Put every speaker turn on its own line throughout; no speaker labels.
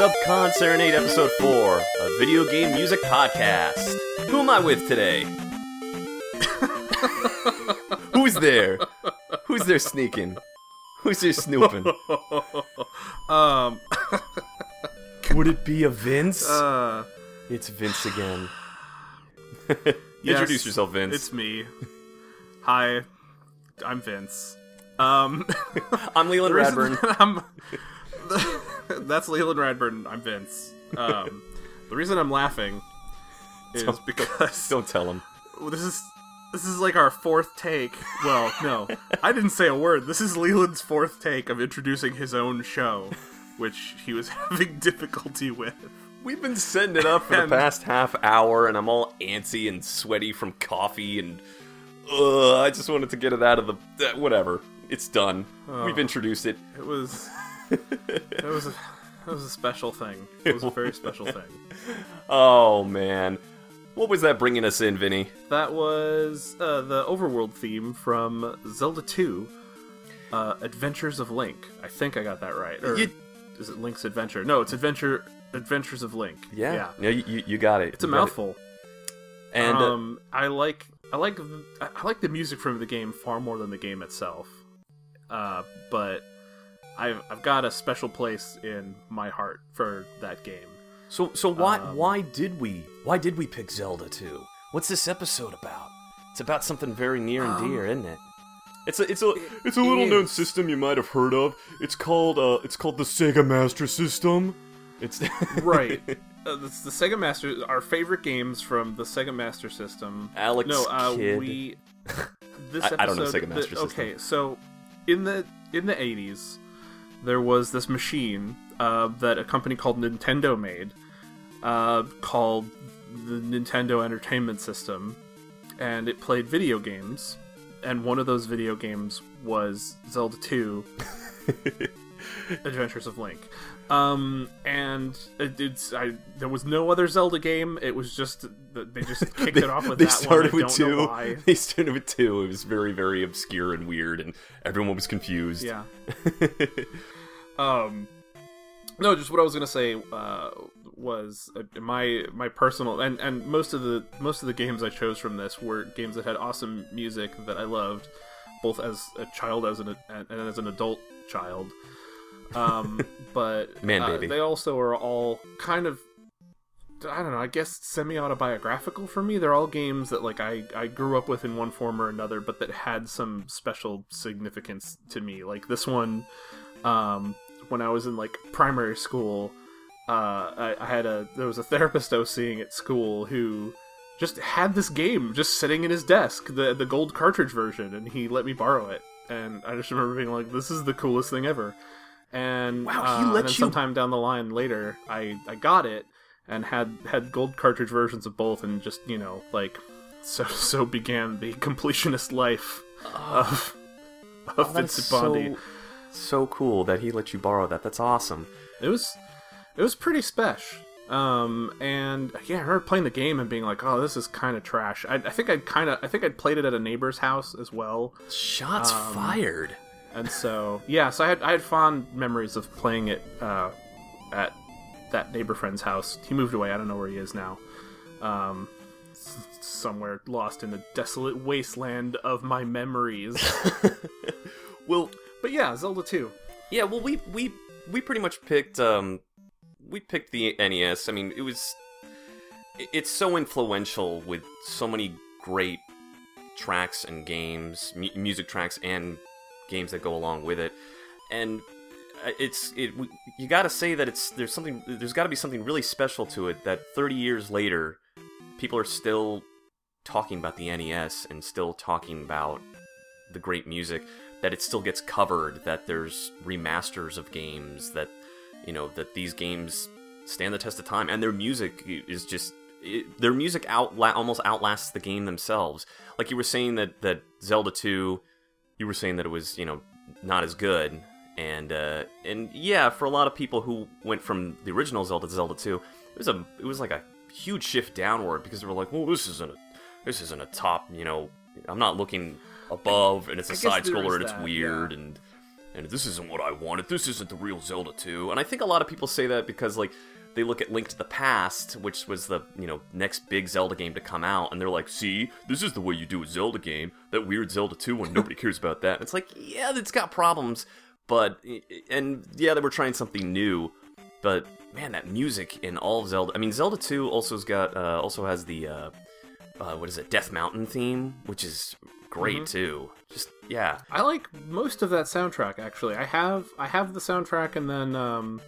Subcon Serenade Episode 4, a video game music podcast. Who am I with today? Who's there? Who's there sneaking? Who's there snooping?
um,
Would it be a Vince?
uh,
it's Vince again.
yes,
Introduce yourself, Vince.
It's me. Hi, I'm Vince. Um,
I'm Leland
the
Radburn.
I'm, that's Leland Radburn. I'm Vince. Um, the reason I'm laughing is
Don't-
because
Don't tell him.
this is this is like our fourth take. Well, no, I didn't say a word. This is Leland's fourth take of introducing his own show, which he was having difficulty with.
We've been setting it up for the past half hour, and I'm all antsy and sweaty from coffee, and uh, I just wanted to get it out of the. Uh, whatever. It's done. We've introduced it.
It was it was a it was a special thing. It was a very special thing.
Oh man, what was that bringing us in, Vinny?
That was uh, the overworld theme from Zelda 2, uh, Adventures of Link. I think I got that right. Or
You-
is it Link's Adventure? No, it's Adventure Adventures of Link.
Yeah, yeah, you, you, you got it.
It's a mouthful.
And uh,
um, I like I like I like the music from the game far more than the game itself. Uh, but I've I've got a special place in my heart for that game.
so so why
um,
why did we why did we pick Zelda 2? What's this episode about? It's about something very near and dear, isn't it? It's a it's a it's a
it
little known system you might have heard of. It's called uh it's called the Sega Master System. It's
right. Uh, it's the Sega Master. Our favorite games from the Sega Master System.
Alex
no, uh,
Kidd.
we. This
I-
episode,
I don't know Sega
the-
System.
Okay, so in the in the eighties, there was this machine uh, that a company called Nintendo made, uh, called the Nintendo Entertainment System, and it played video games. And one of those video games was Zelda Two. Adventures of Link. Um, and it, it's I there was no other Zelda game. It was just they just kicked it off with
they
that
started
one.
With two. They started with two. It was very, very obscure and weird, and everyone was confused.
Yeah. um, no, just what I was gonna say uh, was uh, my my personal and and most of the most of the games I chose from this were games that had awesome music that I loved, both as a child as an and as an adult child. Um, but
Man,
uh,
baby.
they also are all kind of I don't know. I guess semi autobiographical for me. They're all games that like I I grew up with in one form or another, but that had some special significance to me. Like this one, um, when I was in like primary school, uh, I, I had a there was a therapist I was seeing at school who just had this game just sitting in his desk, the the gold cartridge version, and he let me borrow it. And I just remember being like, "This is the coolest thing ever." And
Wow,
uh, and then
you-
sometime down the line later, I I got it and had had gold cartridge versions of both, and just you know like so so began the completionist life of of
Oh,
Vincent Bondi.
so so cool that he let you borrow that. That's awesome.
It was it was pretty special. Um and yeah, I remember playing the game and being like, "Oh, this is kind of trash." I, I think I'd kind of I think I'd played it at a neighbor's house as well,
Shots
Um,
fired.
And so yeah, so I had I had fond memories of playing it uh, at that neighbor friend's house. He moved away. I don't know where he is now. Um, somewhere lost in the desolate wasteland of my memories.
Well,
but yeah, Zelda 2.
yeah. Well, we we we pretty much picked um we picked the NES. I mean, it was it's so influential with so many great tracks and games, mu- music tracks and games that go along with it, and uh, it's it. You got to say that it's there's something there's got to be something really special to it that 30 years later, people are still talking about the NES and still talking about the great music that it still gets covered that there's remasters of games that you know that these games stand the test of time and their music is just it, their music outla- almost outlasts the game themselves like you were saying that that Zelda 2 you were saying that it was you know not as good and uh, and yeah for a lot of people who went from the original Zelda to Zelda 2 it was a it was like a huge shift downward because they were like well this isn't a this isn't a top you know I'm not looking above and it's a side scroller and it's
that,
weird
yeah.
and and this isn't what I wanted. This isn't the real Zelda 2. And I think a lot of people say that because like they look at Link to the Past, which was the, you know, next big Zelda game to come out and they're like, "See, this is the way you do a Zelda game. That weird Zelda 2 one, nobody cares about that." It's like, "Yeah, it's got problems, but and yeah, they were trying something new, but man, that music in all of Zelda. I mean, Zelda 2 also's got uh, also has the uh, uh, what is it, Death Mountain theme, which is great
Mhm.
too. Just yeah,
I like most of that soundtrack actually. I have I have the soundtrack and then um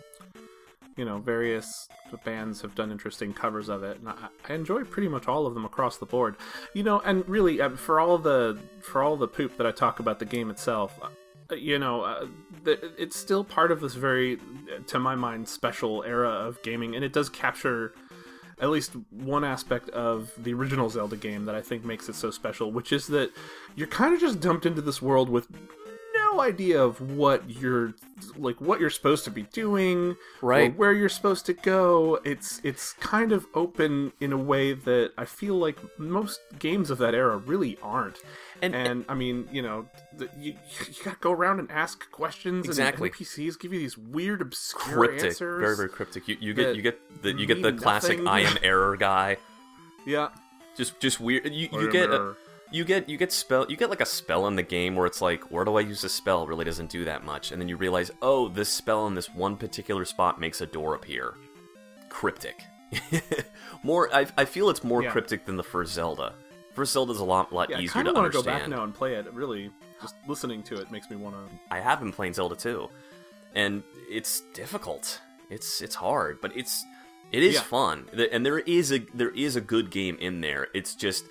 you know various bands have done interesting covers of it and I, I enjoy pretty much all of them across the board. You know, and really uh, for all the for all the poop that I talk about the game itself, uh, you know, uh, the, it's still part of this very to my mind special era of gaming and it does capture at least one aspect of the original Zelda game that I think makes it so special, which is that you're kind of just dumped into this world with no idea of what you're like what you're supposed to be doing or
Right.
where you're supposed to go it's it's kind of open in a way that i feel like most games of that era really aren't
And-
and, i mean you know the, you, you gotta go around and ask questions
Exactly.
and npcs give you these weird obscure
cryptic,
answers
very very cryptic. You, you get you get the you get the
mean
classic
nothing.
I am error guy.
yeah
Just just weird. You, you get a. you get you get spell you get like a spell in the game where it's like where do I use this spell really doesn't do that much, and then you realize oh this spell in this one particular spot makes a door appear. Cryptic. more I, I feel it's more
Yeah.
cryptic than the first Zelda. First Zelda's a lot lot
yeah i
easier
kind
to
of want to go
understand.
back now and play it really just listening to it makes me want to
I have been playing Zelda too, and it's difficult. It's it's hard, but it's it is
Yeah.
fun, and there is a there is a good game in there. It's just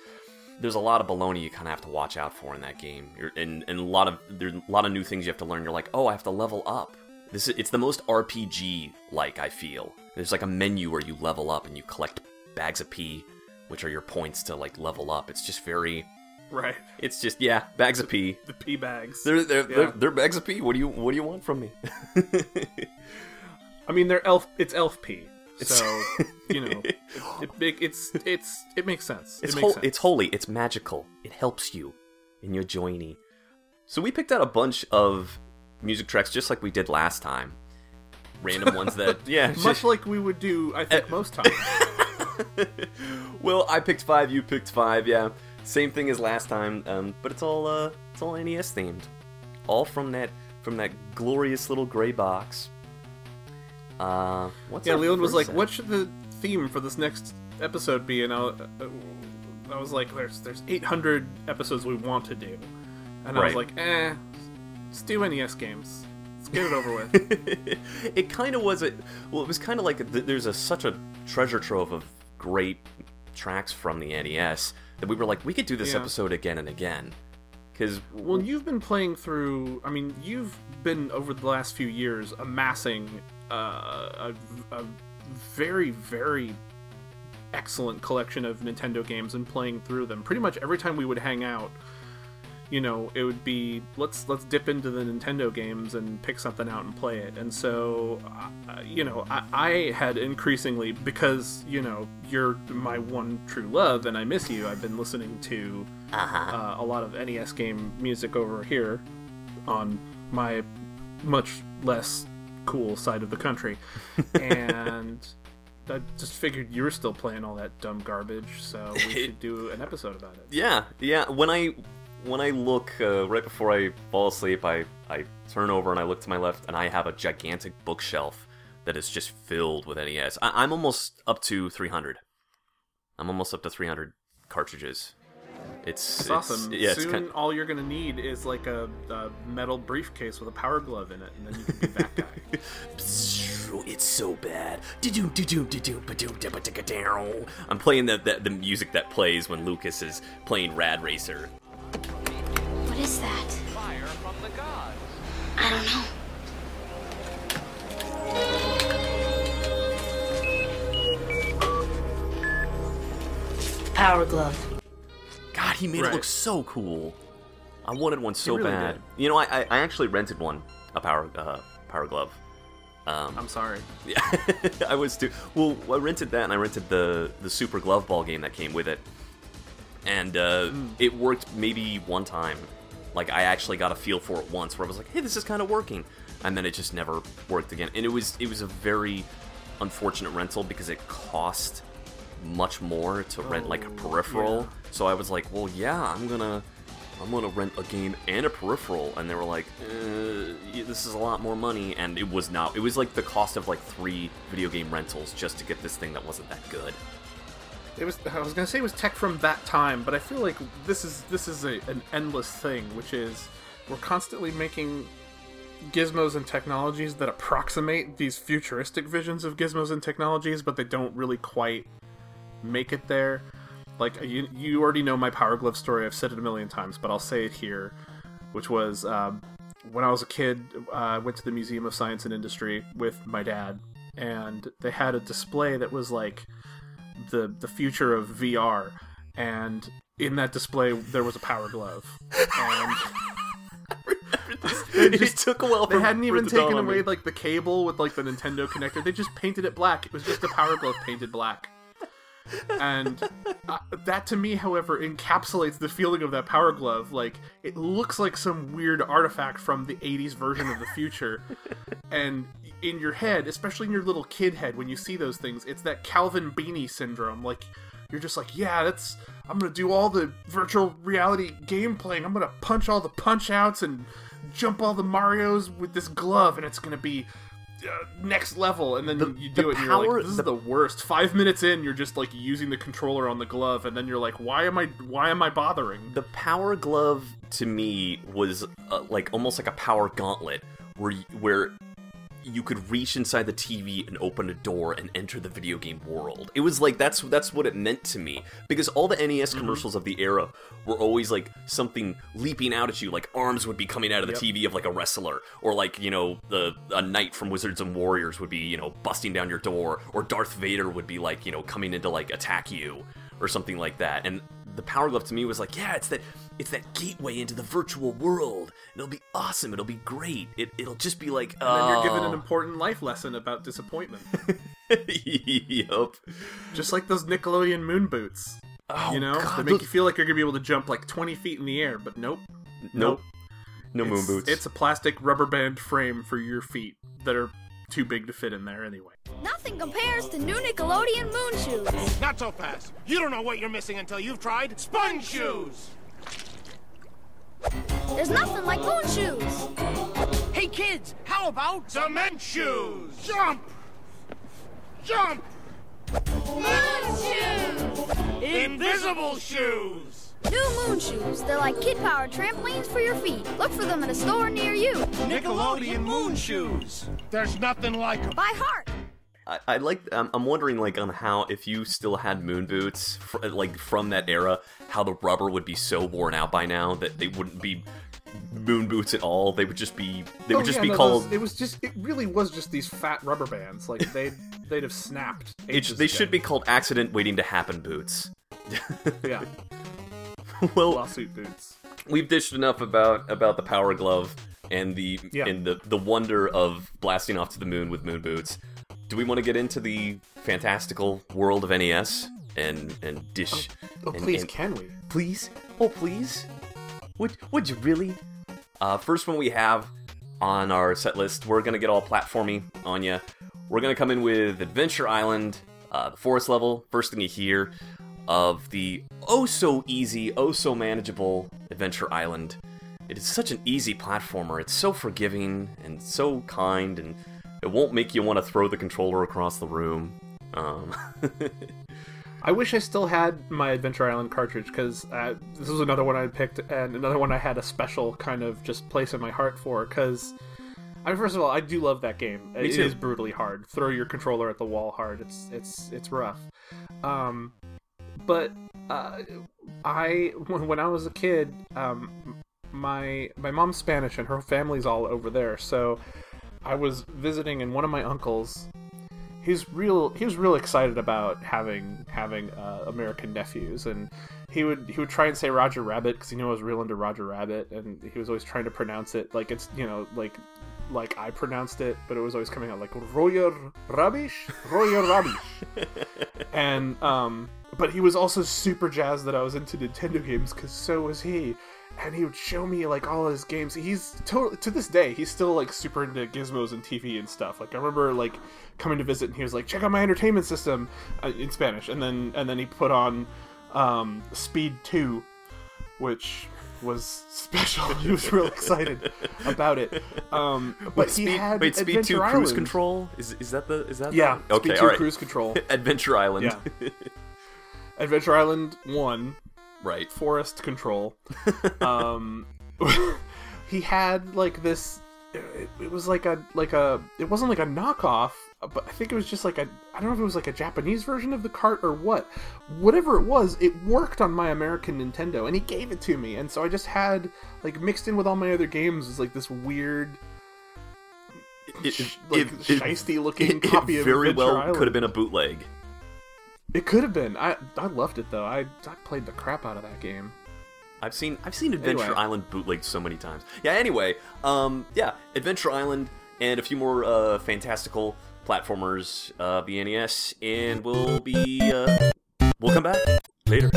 there's a lot of baloney you kind of have to watch out for in that game, You're, and and a lot of there's a lot of new things you have to learn. You're like, oh, I have to level up. This is it's the most RPG like I feel. There's like a menu where you level up and you collect bags of pee, which are your points to like level up. It's just very.
right
It's just yeah, bags of pee.
the pea bags
They're they're, they're, they're bags of pee. What do you what do you want from me?
I mean, they're elf. It's elf pee. So you know, it, it, it, it's it's it makes sense.
it's
it makes
hol-
sense.
it's holy. It's magical. It helps you in your journey. So we picked out a bunch of music tracks just like we did last time. Random ones that yeah.
much
just-
like we would do. I think most times.
well, I picked five. You picked five. Yeah, same thing as last time. Um, but it's all uh, it's all NES themed. All from that from that glorious little gray box. Uh, what's
yeah,
our
Leland was like,
set?
"What should the theme for this next episode be?" And I, uh, I was like, "There's there's 800 episodes we want to do," and I was like, "Eh, let's do NES games. Let's get it over with."
it kind of was a well it was kind of like th- there's a such a treasure trove of great tracks from the NES that we were like we could do this
Yeah.
episode again and again because
Well, you've been playing through. I mean, you've been over the last few years amassing uh, a, a very, very excellent collection of Nintendo games and playing through them. Pretty much every time we would hang out, you know, it would be let's let's dip into the Nintendo games and pick something out and play it. And so, uh, you know, I, I had increasingly because you know you're my one true love and I miss you. I've been listening to uh, a lot of NES game music over here on my much less cool side of the country, and. I just figured you were still playing all that dumb garbage, so we should do an episode about it.
yeah yeah when I when I look uh, right before I fall asleep I I turn over and I look to my left and I have a gigantic bookshelf that is just filled with NES I- I'm almost up to 300 I'm almost up to 300 cartridges It's,
It's
it's
awesome.
Yeah, it's
Soon,
kind
all you're gonna need is like a, a metal briefcase with a power glove in it, and then you can be that guy.
It's so bad. I'm playing the, the the music that plays when Lucas is playing Rad Racer.
What is that?
Fire from the gods.
I don't know. Power glove.
God, he made it
Right.
look so cool. I wanted one so
really
bad.
did.
You know, I, I I actually rented one, a power uh, power glove. Um,
I'm sorry.
Yeah, I was too. Well, I rented that, and I rented the the Super Glove Ball game that came with it, and uh, it worked maybe one time. Like I actually got a feel for it once, where I was like, "Hey, this is kind of working," and then it just never worked again. And it was it was a very unfortunate rental because it cost much more to rent like a
Oh,
peripheral.
yeah.
So I was like, "Well, yeah, I'm gonna." I'm gonna rent a game and a peripheral, and they were like, uh, "This is a lot more money," and it was not. It was like the cost of like three video game rentals just to get this thing that wasn't that good.
It was. I was gonna say it was tech from that time, but I feel like this is this is a, an endless thing, which is we're constantly making gizmos and technologies that approximate these futuristic visions of gizmos and technologies, but they don't really quite make it there. Like you, you already know my Power Glove story. I've said it a million times, but I'll say it here, which was um, when I was a kid. uh, I went to the Museum of Science and Industry with my dad, and they had a display that was like the the future of VR, and in that display there was a Power Glove, and
it just took a while.
they
for,
hadn't even
dawn
taken away like the cable with like the Nintendo connector. They just painted it black. It was just a Power Glove painted black. And uh, that to me, however, encapsulates the feeling of that Power Glove. Like it looks like some weird artifact from the '80s version of the future. And in your head, especially in your little kid head, when you see those things, it's that Calvin Beanie syndrome. Like you're just like, yeah, that's. I'm gonna do all the virtual reality game playing. I'm gonna punch all the punch outs and jump all the Mario's with this glove, and it's gonna be uh, next level. And then
The-
you
the
do it, and you're like, this is
the-
the worst. Five minutes in, you're just like using the controller on the glove, and then you're like, why am I? Why am I bothering?
the Power Glove to me was uh, like almost like a power gauntlet, where where you could reach inside the TV and open a door and enter the video game world. It was like that's that's what it meant to me because all the NES
Mm-hmm.
commercials of the era were always like something leaping out at you, like arms would be coming out of the
Yep.
TV of like a wrestler, or like you know the a knight from Wizards and Warriors would be you know busting down your door, or Darth Vader would be like you know coming in to like attack you or something like that. And the Power Glove to me was like, yeah, it's that it's that gateway into the virtual world. It'll be awesome. It'll be great. It it'll just be like,
And then you're given
oh.
an important life lesson about disappointment,
yup.
just like those Nickelodeon moon boots.
Oh,
you know,
God,
they make
those-
you feel like you're gonna be able to jump like 20 feet in the air, but nope.
Nope. No moon boots.
It's a plastic rubber band frame for your feet that are too big to fit in there anyway.
Nothing compares to new Nickelodeon moon shoes.
Not so fast. You don't know what you're missing until you've tried sponge shoes.
There's nothing like moon shoes.
Hey kids, how about cement shoes? Jump! Jump!
Moon shoes!
Invisible shoes!
New moon shoes. They're like kid-powered trampolines for your feet. Look for them at a store near you.
Nickelodeon moon shoes. There's nothing like them.
By heart.
I, I like. I'm, I'm wondering, like, on how if you still had moon boots, fr- like from that era, how the rubber would be so worn out by now that they wouldn't be moon boots at all. They would just be. They would
Oh,
just
yeah,
be
no,
called.
those- it was just. It really was just these fat rubber bands. Like they they'd have snapped.
it, they
ago.
should be called accident waiting to happen boots.
Yeah,
well,
lawsuit boots.
we've dished enough about about the power glove and the
Yeah.
and the the wonder of blasting off to the moon with moon boots. Do we want to get into the fantastical world of NES and and dish?
Oh,
and-
please,
and-
can we?
please? Oh, please? Would would you really? Uh, first one we have on our set list, we're gonna get all platformy on you. We're gonna come in with Adventure Island, uh, the forest level. First thing you hear of the oh so easy, oh so manageable Adventure Island. It is such an easy platformer. It's so forgiving and so kind, and it won't make you want to throw the controller across the room. Um,
I wish I still had my Adventure Island cartridge because uh, this was another one I picked and another one I had a special kind of just place in my heart for. Because, I mean, first of all, I do love that game. It is brutally hard. Throw your controller at the wall hard. It's it's it's rough. Um, but uh, I when, when I was a kid, um, my my mom's Spanish and her family's all over there, so I was visiting and one of my uncles he's real he was real excited about having having uh, American nephews. And he would he would try and say Roger Rabbit because he knew I was real into Roger Rabbit. And he was always trying to pronounce it like it's you know like like I pronounced it but it was always coming out like Royer Rabish Royer Rabish and um but he was also super jazzed that I was into Nintendo games because so was he and he would show me like all his games. He's totally to this day he's still like super into gizmos and TV and stuff. Like I remember like coming to visit and he was like, "Check out my entertainment system" uh, in Spanish, and then and then he put on um, Speed Two, which was special. he was real excited about it. Um, but
Wait,
he
speed,
had
wait, speed
Adventure
two cruise
Island.
control is is that the is that
Yeah,
the... okay
Speed
all
Two
right
cruise control.
Adventure Island
Yeah. Adventure Island One
right
forest control. um, he had like this. It, it was like a like a. It wasn't like a knockoff, but I think it was just like a. I don't know if it was like a Japanese version of the cart or what. Whatever it was, it worked on my American Nintendo, and he gave it to me, and so I just had like mixed in with all my other games was like this weird.
it,
sh- like shisty looking
it,
copy
it
of
very
Adventure
well
Island.
could have been a bootleg
It could have been. I I loved it though. I I played the crap out of that game.
I've seen I've seen Adventure
Anyway.
Island bootlegged so many times. Yeah. Anyway, um, yeah, Adventure Island and a few more uh, fantastical platformers uh, the NES, and we'll be uh, we'll come back later.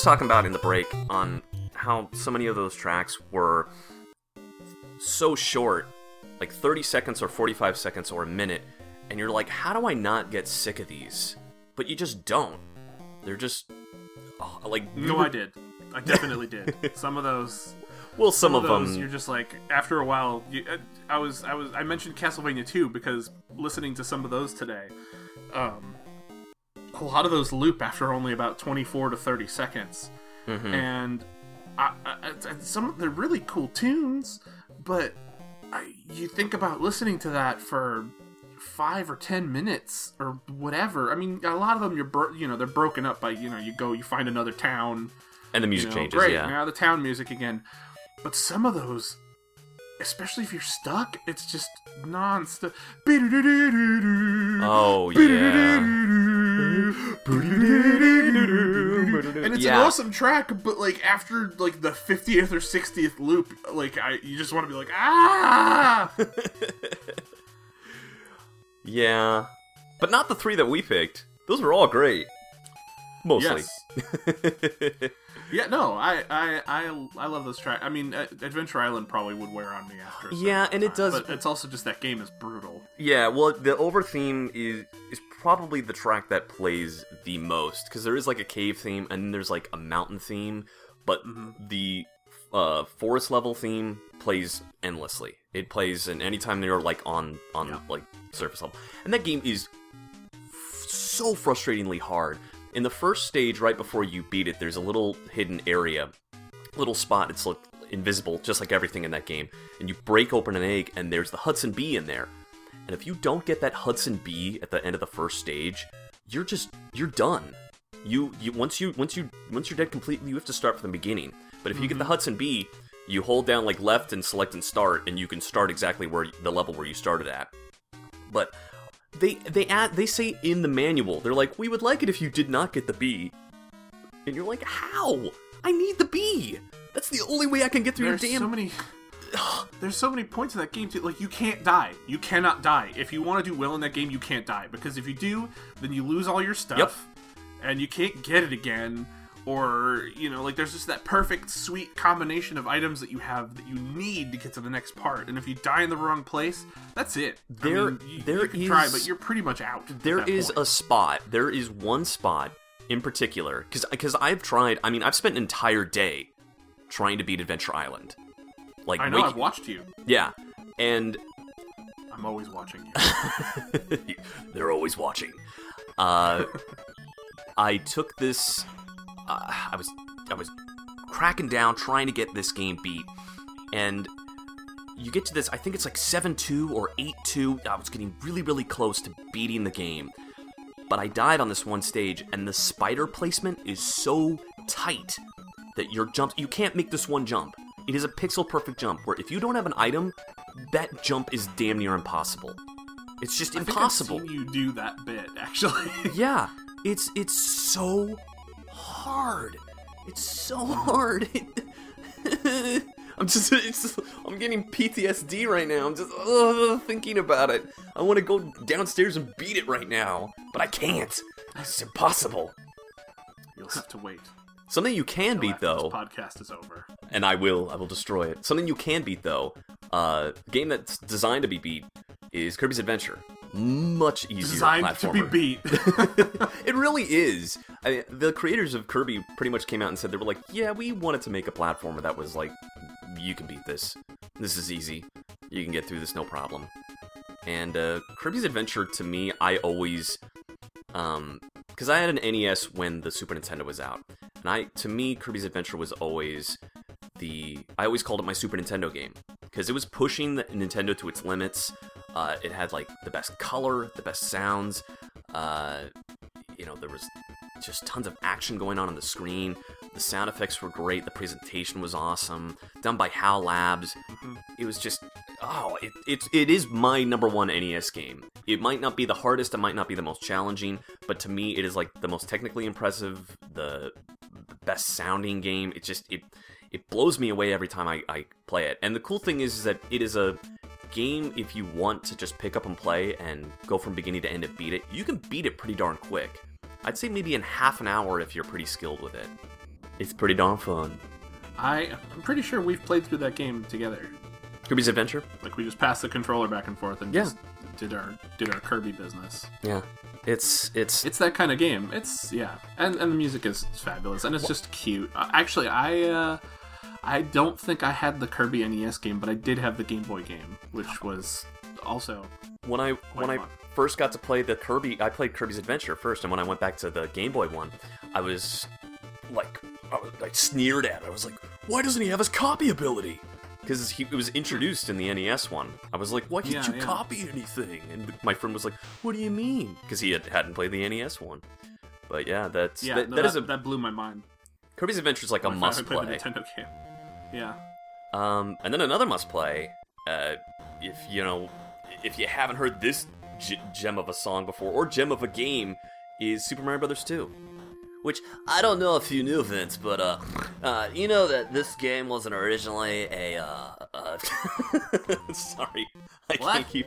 Just talking about in the break on how so many of those tracks were so short, like 30 seconds or 45 seconds or a minute, and you're like, how do I not get sick of these? But you just don't. They're just oh, like
No, I did. I definitely did. Some of those
Well, some, of,
those,
them.
you're just like after a while. You, uh, I was I was I mentioned Castlevania 2 because listening to some of those today, um, a lot of those loop after only about 24 to 30 seconds,
Mhm.
and I, I, some they're really cool tunes, but I, you think about listening to that for five or ten minutes or whatever. I mean, a lot of them you're bro- you know they're broken up by you know you go you find another town
and the
you
music
know,
changes,
Great,
yeah.
now the town music again. But some of those, especially if you're stuck, it's just non-stop.
Oh, yeah.
And it's
Yeah.
an awesome track, but like after like the 50th or 60th loop, like I you just want to be like ah.
Yeah. But not the three that we picked. Those were all great. Mostly.
Yes. Yeah, no, I, I, I, I love those tracks. I mean, uh, Adventure Island probably would wear on me after. a
Yeah, and it does-
But it's also just that game is brutal.
Yeah, well, the over theme is is probably the track that plays the most because there is like a cave theme and then there's like a mountain theme, but the uh, forest level theme plays endlessly. It plays, and anytime you're like on on
Yeah.
like surface level, and that game is f- so frustratingly hard. In the first stage, right before you beat it, there's a little hidden area, little spot. It's like invisible, just like everything in that game. And you break open an egg, and there's the Hudson Bee in there. And if you don't get that Hudson Bee at the end of the first stage, you're just you're done. You you once you once you once you're dead completely, you have to start from the beginning. But if you get the mm-hmm. Hudson Bee, you hold down like left and select and start, and you can start exactly where the level where you started at. But they they add they say in the manual they're like we would like it if you did not get the B, and you're like how I need the B. That's the only way I can get through
There's
your damn.
so many. There's so many points in that game too. Like you can't die. You cannot die. If you want to do well in that game, you can't die because if you do, then you lose all your stuff,
Yep.
and you can't get it again. Or you know, like there's just that perfect sweet combination of items that you have that you need to get to the next part. And if you die in the wrong place, that's it. I
There-
mean, you,
there
you can try, but you're pretty much out.
There is
point.
a spot. There is one spot in particular because because I've tried. I mean, I've spent an entire day trying to beat Adventure Island. Like
I know.
wake-
I've watched you.
yeah, and
I'm always watching you.
they're always watching. Uh, I took this. Uh, I was I was cracking down trying to get this game beat, and you get to this. I think it's like seven two or eight two. I was getting really really close to beating the game, but I died on this one stage, and the spider placement is so tight that your jump you can't make this one jump. It is a pixel perfect jump where if you don't have an item, that jump is damn near impossible. It's just
I
impossible.
seen you do that bit actually.
Yeah, it's it's so hard. It's so hard. I'm just, I'm getting PTSD right now. I'm just ugh, thinking about it. I want to go downstairs and beat it right now, but I can't. It's impossible.
You'll have to wait.
Something you can
till
beat though,
This podcast is over.
and I will, I will destroy it. Something you can beat though, uh, game that's designed to be beat is Kirby's Adventure. Much easier
Designed to be
platformer.
beat.
it really is. I mean, the creators of Kirby pretty much came out and said they were like, "Yeah, we wanted to make a platformer that was like, you can beat this. This is easy. You can get through this no problem." And uh, Kirby's Adventure to me, I always, um, because I had an NES when the Super Nintendo was out, and I, to me, Kirby's Adventure was always the I always called it my Super Nintendo game because it was pushing the Nintendo to its limits. Uh, it had like the best color, the best sounds. Uh, you know, there was just tons of action going on on the screen. The sound effects were great. The presentation was awesome. Done by HAL Labs. It was just oh, it, it it is my number one NES game. It might not be the hardest. It might not be the most challenging, but to me, it is like the most technically impressive, the best sounding game. It just it it blows me away every time I, I play it. And the cool thing is, is that it is a game if you want to just pick up and play and go from beginning to end and beat it, you can beat it pretty darn quick. I'd say maybe in half an hour if you're pretty skilled with it. It's pretty darn fun.
I I'm pretty sure we've played through that game together.
Kirby's Adventure.
Like we just passed the controller back and forth and
Yeah.
just did our did our Kirby business.
Yeah, it's it's
It's that kind of game. It's yeah, and and the music is fabulous and it's just cute. Uh, actually, I uh, I don't think I had the Kirby NES game, but I did have the Game Boy game, which was also
when I when I first got to play the Kirby, I played Kirby's Adventure first, and when I went back to the Game Boy one, I was like, I, was, I sneered at. it. I was like, why doesn't he have his copy ability? Because it was introduced in the NES one. I was like, why can't
Yeah,
you
yeah.
copy anything? And my friend was like, what do you mean? Because he had, hadn't played the NES one. But yeah, that's
yeah.
that,
no,
that
that,
is a
that blew my mind.
Kirby's Adventure is like a must play.
the Nintendo game. Yeah.
Um, and then another must play. Uh, if you know, if you haven't heard this g- gem of a song before or gem of a game, is Super Mario Brothers 2. Which I don't know if you knew, Vince, but uh, uh, you know that this game wasn't originally a uh, uh sorry, I
What?
can't keep.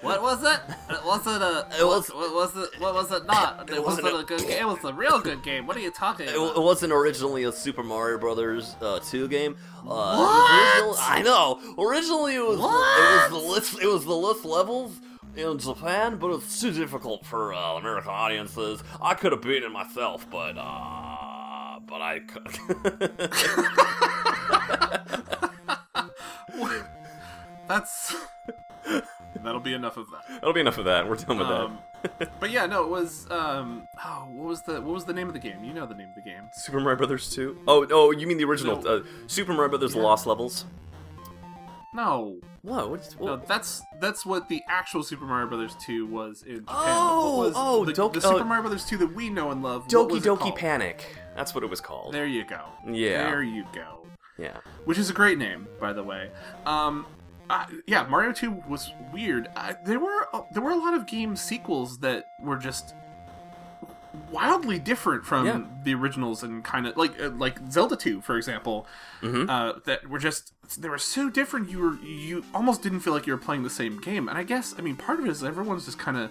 What was it? It wasn't a.
It was-
What was it? What was it not?
It
It,
wasn't
wasn't
a-
good game. It was a real good game. What are you talking
It,
about?
it wasn't originally a Super Mario Brothers uh, 2 game. Uh,
What?
original- I know. Originally, it was it was the list. It was the Lost Levels in Japan, but it's too difficult for uh, American audiences. I could have beaten it myself, but uh, but I could.
That's that'll be enough of that.
That'll be enough of that. We're done with
Um, but yeah, no, it was um oh, what was the what was the name of the game? You know the name of the game.
Super Mario Brothers 2. Oh, oh, you mean the original
No.
uh, Super Mario Brothers
Yeah.
Lost Levels?
No,
What's,
no, that's that's what the actual Super Mario Brothers 2 was in Japan.
Oh,
was
oh,
the,
Doki-
the Super
oh.
Mario Brothers 2 that we know and love.
Doki Doki? Panic. That's what it was called.
There you go.
Yeah.
There you go.
Yeah.
which is a great name, by the way. Um, I, yeah, Mario Two was weird. I, there were uh, there were a lot of game sequels that were just wildly different from
Yeah.
the originals and kind of like uh, like Zelda Two, for example.
Mhm.
Uh, that were just they were so different. You were you almost didn't feel like you were playing the same game. And I guess I mean part of it is everyone's just kind of.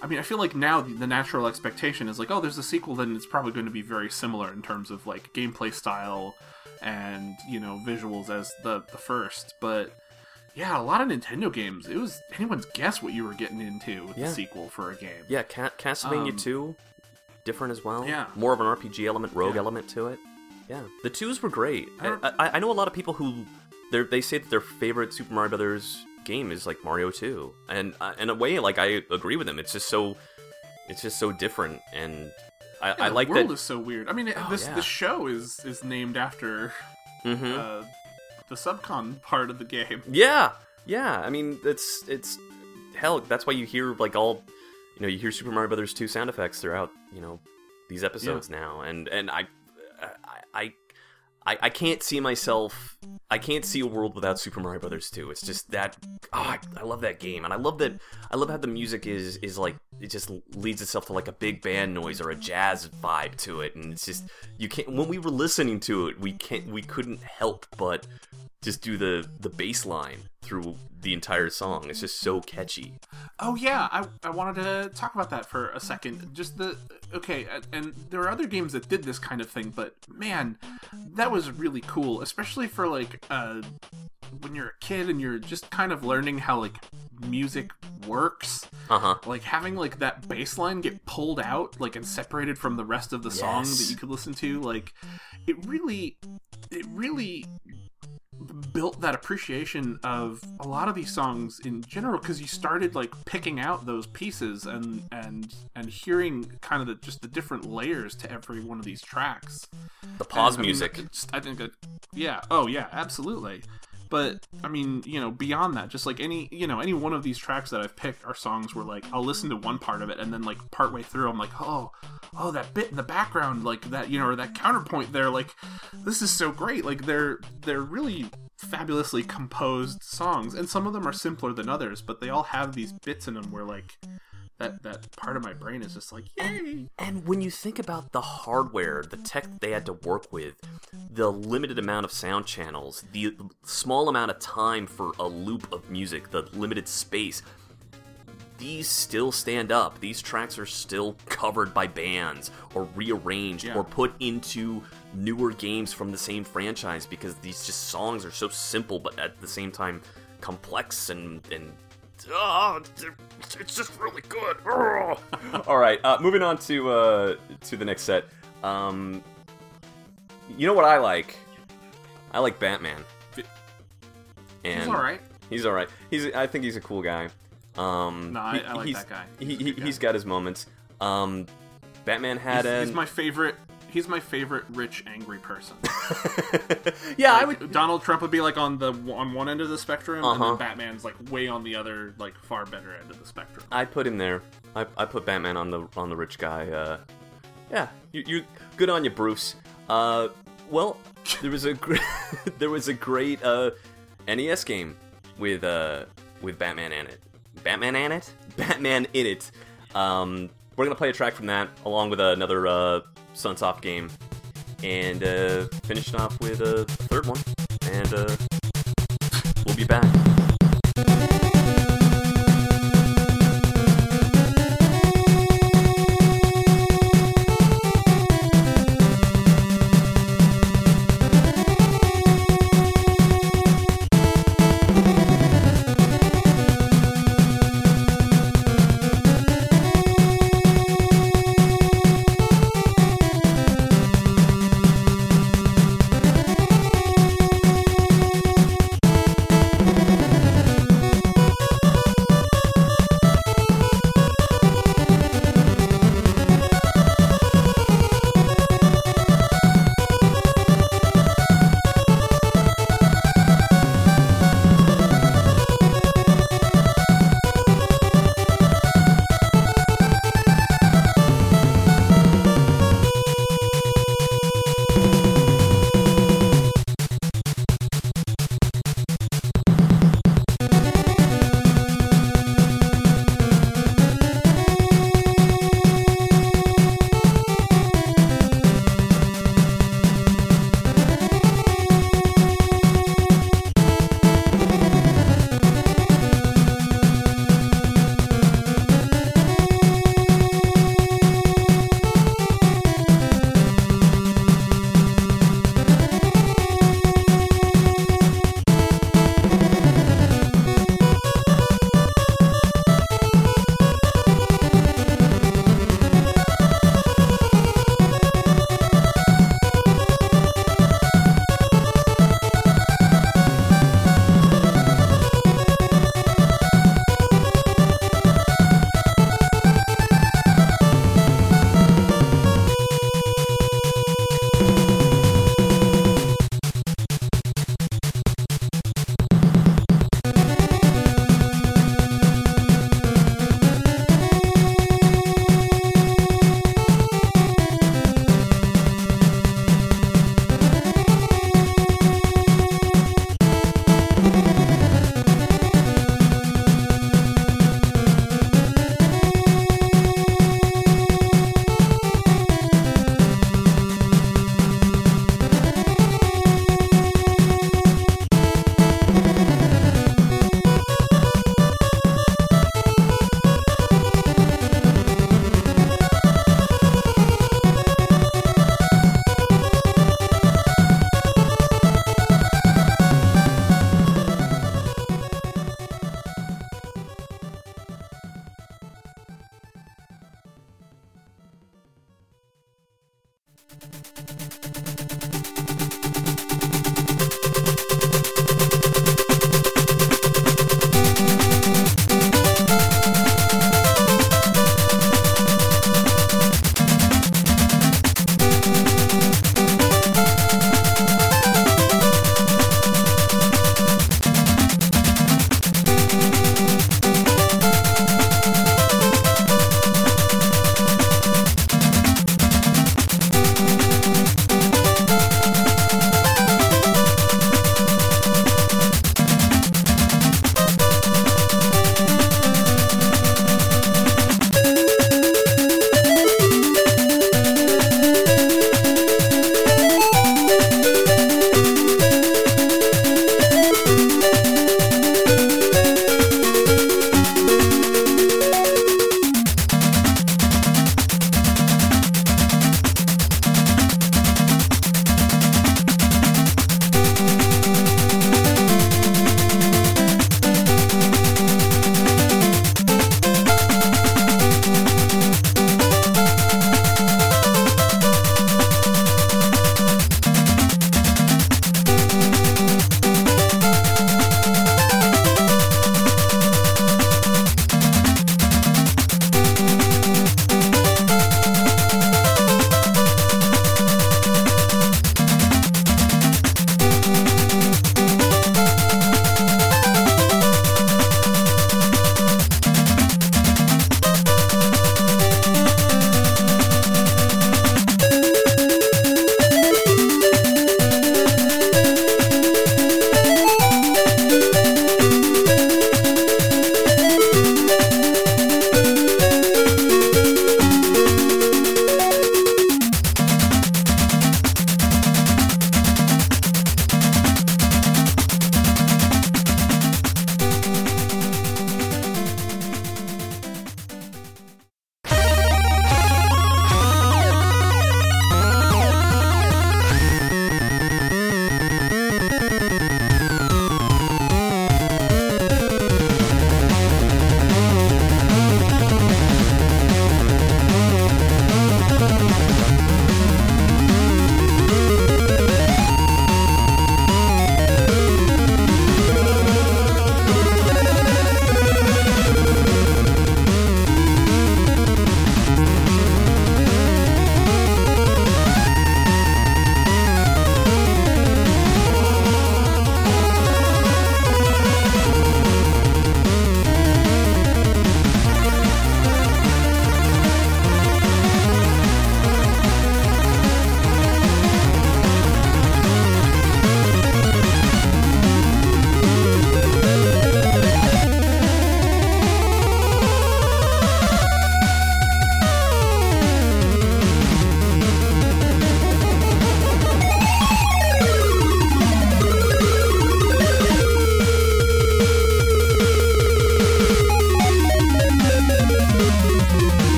I mean, I feel like now the, the natural expectation is like, oh, there's a sequel, then it's probably going to be very similar in terms of like gameplay style and you know visuals as the the first. But yeah, a lot of Nintendo games, it was anyone's guess what you were getting into with
Yeah.
the sequel for a game.
Yeah, Ca- Castlevania
Um,
2, different as well.
Yeah.
More of an RPG element, rogue
Yeah.
element to it. Yeah. The twos were great.
I
I, I, know a lot of people who they they say that their favorite Super Mario Brothers game is like Mario 2. And uh, in a way, like I agree with them. It's just so it's just so different and I,
Yeah,
I
the
like
world
that.
is so weird. I mean,
Oh,
this
yeah.
the show is is named after
Mhm.
uh, the subcon part of the game.
Yeah, yeah. I mean, it's it's hell. That's why you hear like all, you know, you hear Super Mario Brothers two sound effects throughout, you know, these episodes now, and and I, I, I, I, can't see myself. I can't see a world without Super Mario Brothers two. It's just that. Oh, I, I love that game, and I love that. I love how the music is is like it just leads itself to like a big band noise or a jazz vibe to it, and it's just you can't. When we were listening to it, we can't. We couldn't help but just do the the bass line through the entire song. It's just so catchy.
Oh yeah, I, I wanted to talk about that for a second. Just the okay, and there are other games that did this kind of thing, but man, that was really cool, especially for like uh, when you're a kid and you're just kind of learning how like music works.
Uh huh.
Like having like that bass line get pulled out, like and separated from the rest of the song that you could listen to, like it really, it really built that appreciation of a lot of these songs in general because you started like picking out those pieces and and and hearing kind of the, just the different layers to every one of these tracks
The pause
And, I mean,
music.
I think that, yeah. Oh, yeah, absolutely. But I mean, you know, beyond that, just like any, you know, any one of these tracks that I've picked are songs where like I'll listen to one part of it and then like partway through I'm like, oh, oh, that bit in the background, like that, you know, or that counterpoint there, like this is so great. Like they're they're really fabulously composed songs, and some of them are simpler than others, but they all have these bits in them where like that that part of my brain is just like, yay.
And when you think about the hardware, the tech they had to work with, the limited amount of sound channels, the small amount of time for a loop of music, the limited space, these still stand up. These tracks are still covered by bands or rearranged
Yeah.
or put into newer games from the same franchise because these just songs are so simple but at the same time complex and and ah, they're- it's just really good. All right, uh, moving on to uh, to the next set. Um, you know what I like? I like Batman. And
He's all right.
He's all right. He's. I think he's a cool guy. Um,
No, I-
he-
I like
he's,
that guy.
He,
He's a
he,
good
he's
guy.
got his moments. Um, Batman had
He's,
an.
he's my favorite. He's my favorite rich angry person.
yeah, I would.
Donald Trump would be like on the on one end of the spectrum, and
Uh-huh.
then Batman's like way on the other, like far better end of the spectrum.
I put him there. I, I put Batman on the on the rich guy. Uh, yeah, you, you good on you, Bruce. Uh, well, there was a gr- there was a great uh, NES game with uh with Batman in it. Batman in it. Batman in it. Um, we're gonna play a track from that along with another uh, Sunsoft game, and uh, finish off with a third one, and uh, we'll be back.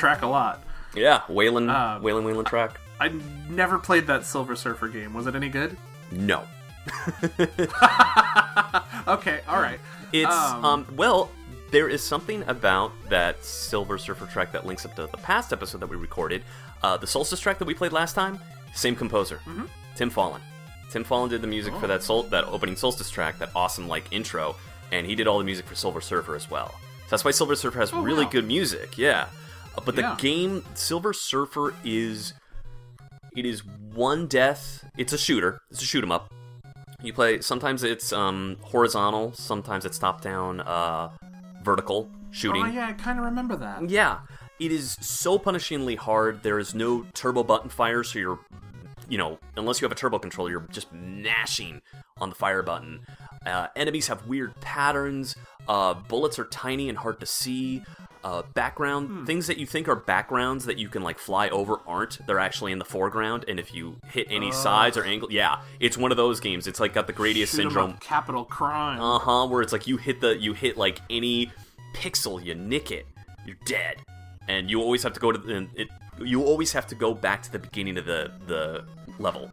Track a lot.
Yeah, Waylon,
Um,
Waylon, Waylon track.
I never played that Silver Surfer game. Was it any good?
No,
Okay, all right.
it's
Um,
um, well, there is something about that Silver Surfer track that links up to the past episode that we recorded. Uh, the Solstice track that we played last time, same composer,
Mm-hmm.
Tim Follin. Tim Follin did the music for
Oh.
that sol- that opening Solstice track, that awesome like intro, and he did all the music for Silver Surfer as well. So that's why Silver Surfer has
Oh,
really
wow.
good music. Yeah, Uh, but the
Yeah.
game Silver Surfer is it is one death. It's a shooter. It's a shoot 'em up. You play. Sometimes it's um, horizontal. Sometimes it's top down, uh, vertical shooting.
Oh yeah, I kind of remember that.
Yeah, it is so punishingly hard. There is no turbo button fire, so you're, you know, unless you have a turbo controller, you're just mashing on the fire button. Uh, enemies have weird patterns. Uh, bullets are tiny and hard to see. Uh, background things that you think are backgrounds that you can like fly over aren't. They're actually in the foreground, and if you hit any sides or angle, yeah, it's one of those games. It's like got the Gradius syndrome.
capital crime.
Uh huh. Where it's like you hit the you hit like any pixel, you nick it, you're dead, and you always have to go to the, it. You always have to go back to the beginning of the the level.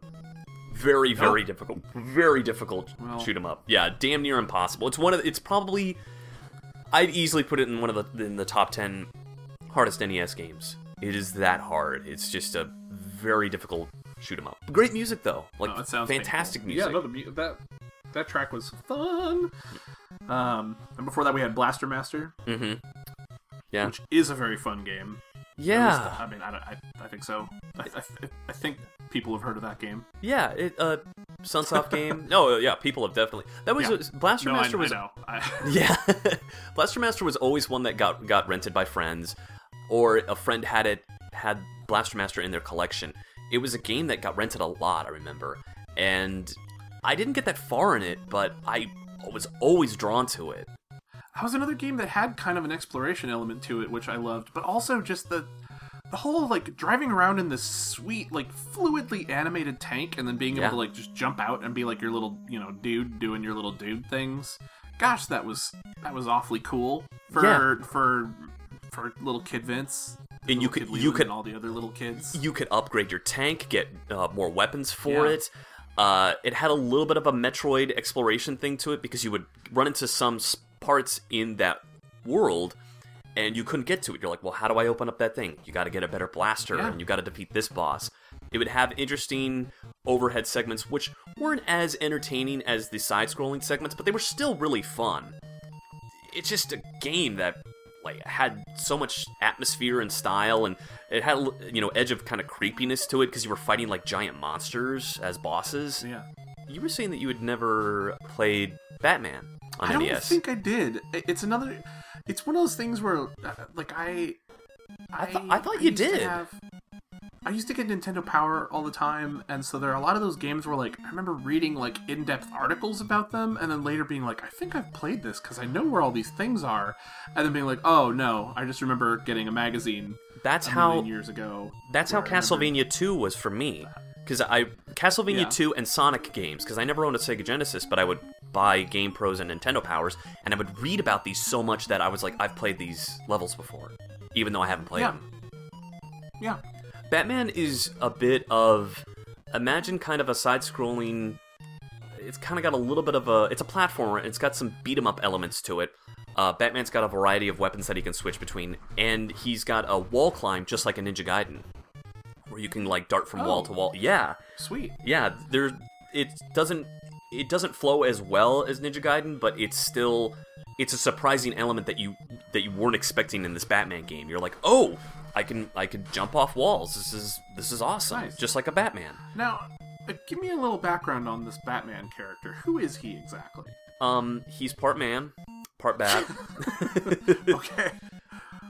Very very difficult. Very difficult.
Well-
shoot 'em up. Yeah, damn near impossible. It's one of. It's probably. I'd easily put it in one of the in the top ten hardest NES games. It is that hard. It's just a very difficult shoot 'em up. Great music though. Like
Oh,
fantastic
painful.
music.
Yeah, no, the that that track was fun. Um, and before that we had Blaster Master,
mm-hmm. Yeah.
which is a very fun game.
Yeah.
I mean, I, I, I think so. I, I, I think people have heard of that game.
Yeah, it uh Sunsoft game. No, yeah, people have definitely. That was
Yeah.
Blaster
no,
Master
I
was Yeah. Blaster Master was always one that got got rented by friends or a friend had it had Blaster Master in their collection. It was a game that got rented a lot, I remember. And I didn't get that far in it, but I was always drawn to it.
That was another game that had kind of an exploration element to it, which I loved, but also just the the whole like driving around in this sweet, like fluidly animated tank, and then being able to like just jump out and be like your little, you know, dude doing your little dude things. Gosh, that was that was awfully cool for
Yeah.
for for little kid Vince.
And you could- you could-
all the other little kids.
you could upgrade your tank, get uh, more weapons for
Yeah.
it. Uh, it had a little bit of a Metroid exploration thing to it because you would run into some s- parts in that world and you couldn't get to it. You're like, well, how do I open up that thing? You got to get a better blaster
Yeah.
and you got to defeat this boss. It would have interesting overhead segments, which weren't as entertaining as the side scrolling segments, but they were still really fun. It's just a game that like had so much atmosphere and style and it had you know edge of kind of creepiness to it because you were fighting like giant monsters as bosses
yeah.
you were saying that you had never played batman on E
I don't think I did. It's another. It's one of those things where, uh, like, I. I,
thought- I thought you did.
have- I used to get Nintendo Power all the time, and so there are a lot of those games where, like, I remember reading like in-depth articles about them, and then later being like, I think I've played this because I know where all these things are, and then being like, Oh no, I just remember getting a magazine
that's how
years ago.
that's how
I
castlevania 2 was for me because i castlevania
Yeah.
2 and sonic games because i never owned a sega genesis but i would buy GamePros and nintendo powers and i would read about these so much that i was like i've played these levels before even though i haven't played
Yeah.
them
Yeah.
Batman is a bit of imagine kind of a side-scrolling. It's kind of got a little bit of a. It's a platformer. It's got some beat 'em up elements to it. Uh, Batman's got a variety of weapons that he can switch between, and he's got a wall climb just like a Ninja Gaiden, where you can like dart from wall
Oh.
to wall. Yeah,
Sweet.
yeah. There, it doesn't. It doesn't flow as well as Ninja Gaiden, but it's still. It's a surprising element that you that you weren't expecting in this Batman game. You're like, oh, I can I can jump off walls. This is this is awesome,
Nice.
just like a Batman.
Now, uh, give me a little background on this Batman character. Who is he exactly?
Um, he's part man, part bat.
Okay.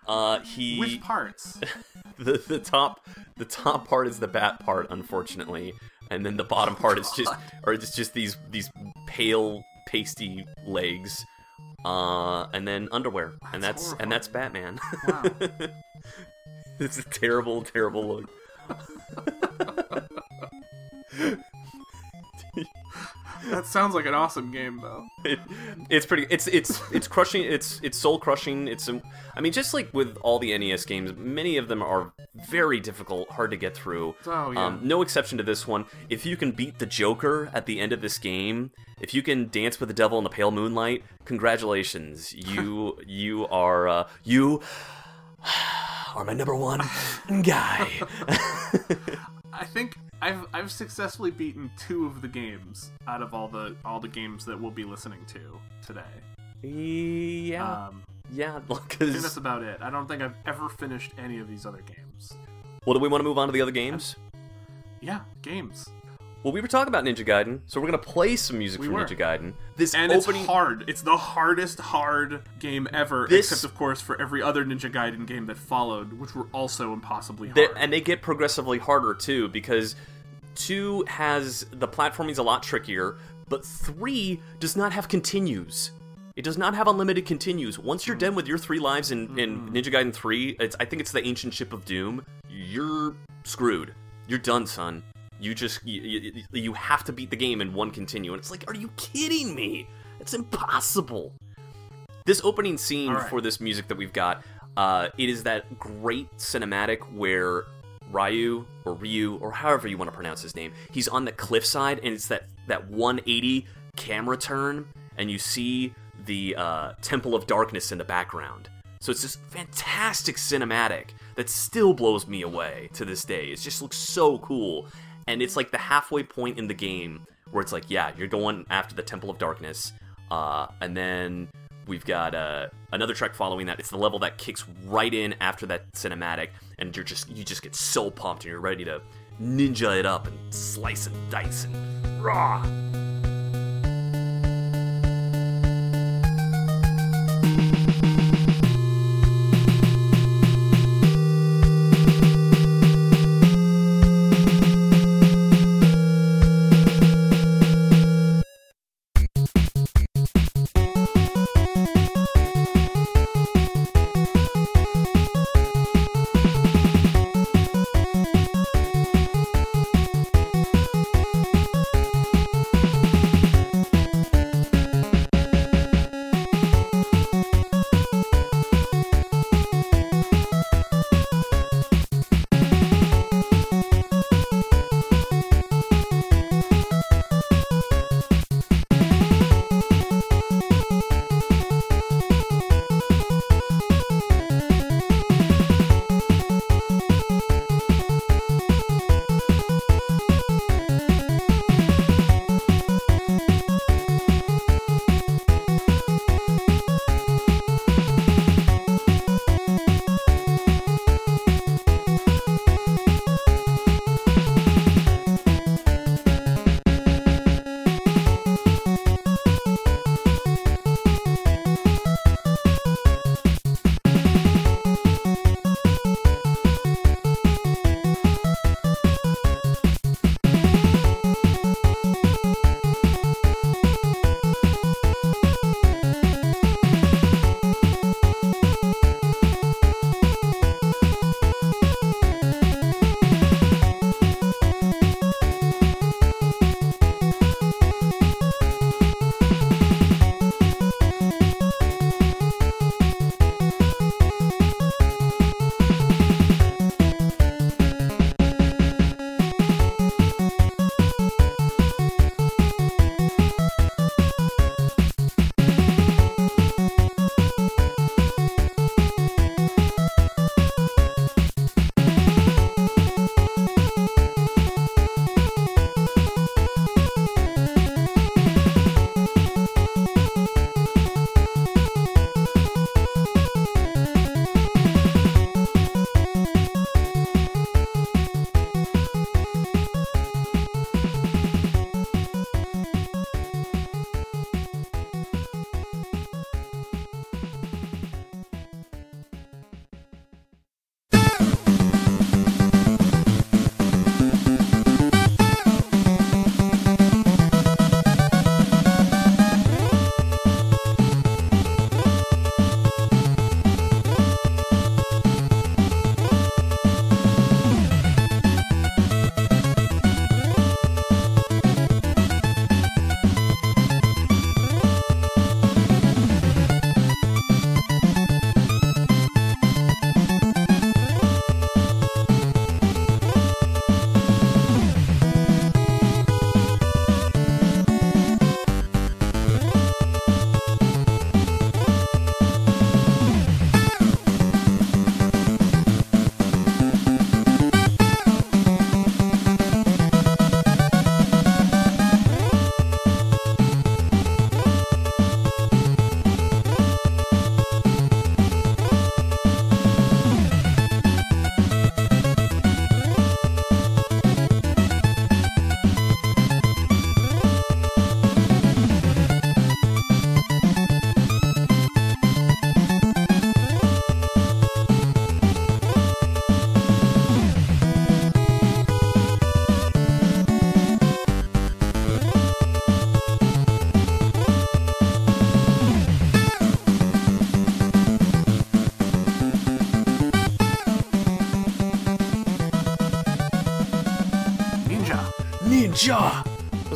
Uh, he
Which parts?
the the top the top part is the bat part, unfortunately, and then the bottom part is just or it's just these these pale pasty legs, uh, and then underwear, and that's and that's Batman.
Wow.
it's a terrible, terrible look.
That sounds like an awesome game, though.
it, it's pretty it's it's it's crushing it's it's soul crushing it's um, i mean just like with all the nes games many of them are very difficult hard to get through
Oh, yeah.
um, no exception to this one if you can beat the joker at the end of this game if you can dance with the devil in the pale moonlight congratulations you you are uh, you are my number one guy
I think I've I've successfully beaten two of the games out of all the all the games that we'll be listening to today.
yeah
Um,
yeah because
that's about it. I don't think I've ever finished any of these other games.
well do we want to move on to the other games
Yeah, games.
Well, we were talking about Ninja Gaiden, so we're gonna play some music
We
from
were.
Ninja Gaiden. This
And
opening,
it's hard. It's the hardest hard game ever,
This-
except of course for every other Ninja Gaiden game that followed, which were also impossibly hard.
and they get progressively harder too because two has the platforming's a lot trickier, but three does not have continues. It does not have unlimited continues. Once you're mm. done with your three lives in, in Ninja Gaiden 3, it's, I think it's the Ancient Ship of Doom, you're screwed. You're done, son. You just, you, you, you have to beat the game in one continue. And it's like, are you kidding me? It's impossible. This opening scene
right.
for this music that we've got, uh, it is that great cinematic where Ryu or Ryu or however you want to pronounce his name, he's on the cliffside and it's that that 180 camera turn and you see the uh, Temple of Darkness in the background. So it's this fantastic cinematic that still blows me away to this day. It just looks so cool. And it's like the halfway point in the game where it's like, yeah, you're going after the Temple of Darkness. Uh, and then we've got uh, another track following that. It's the level that kicks right in after that cinematic, and you're just you just get so pumped and you're ready to ninja it up and slice and dice and raw.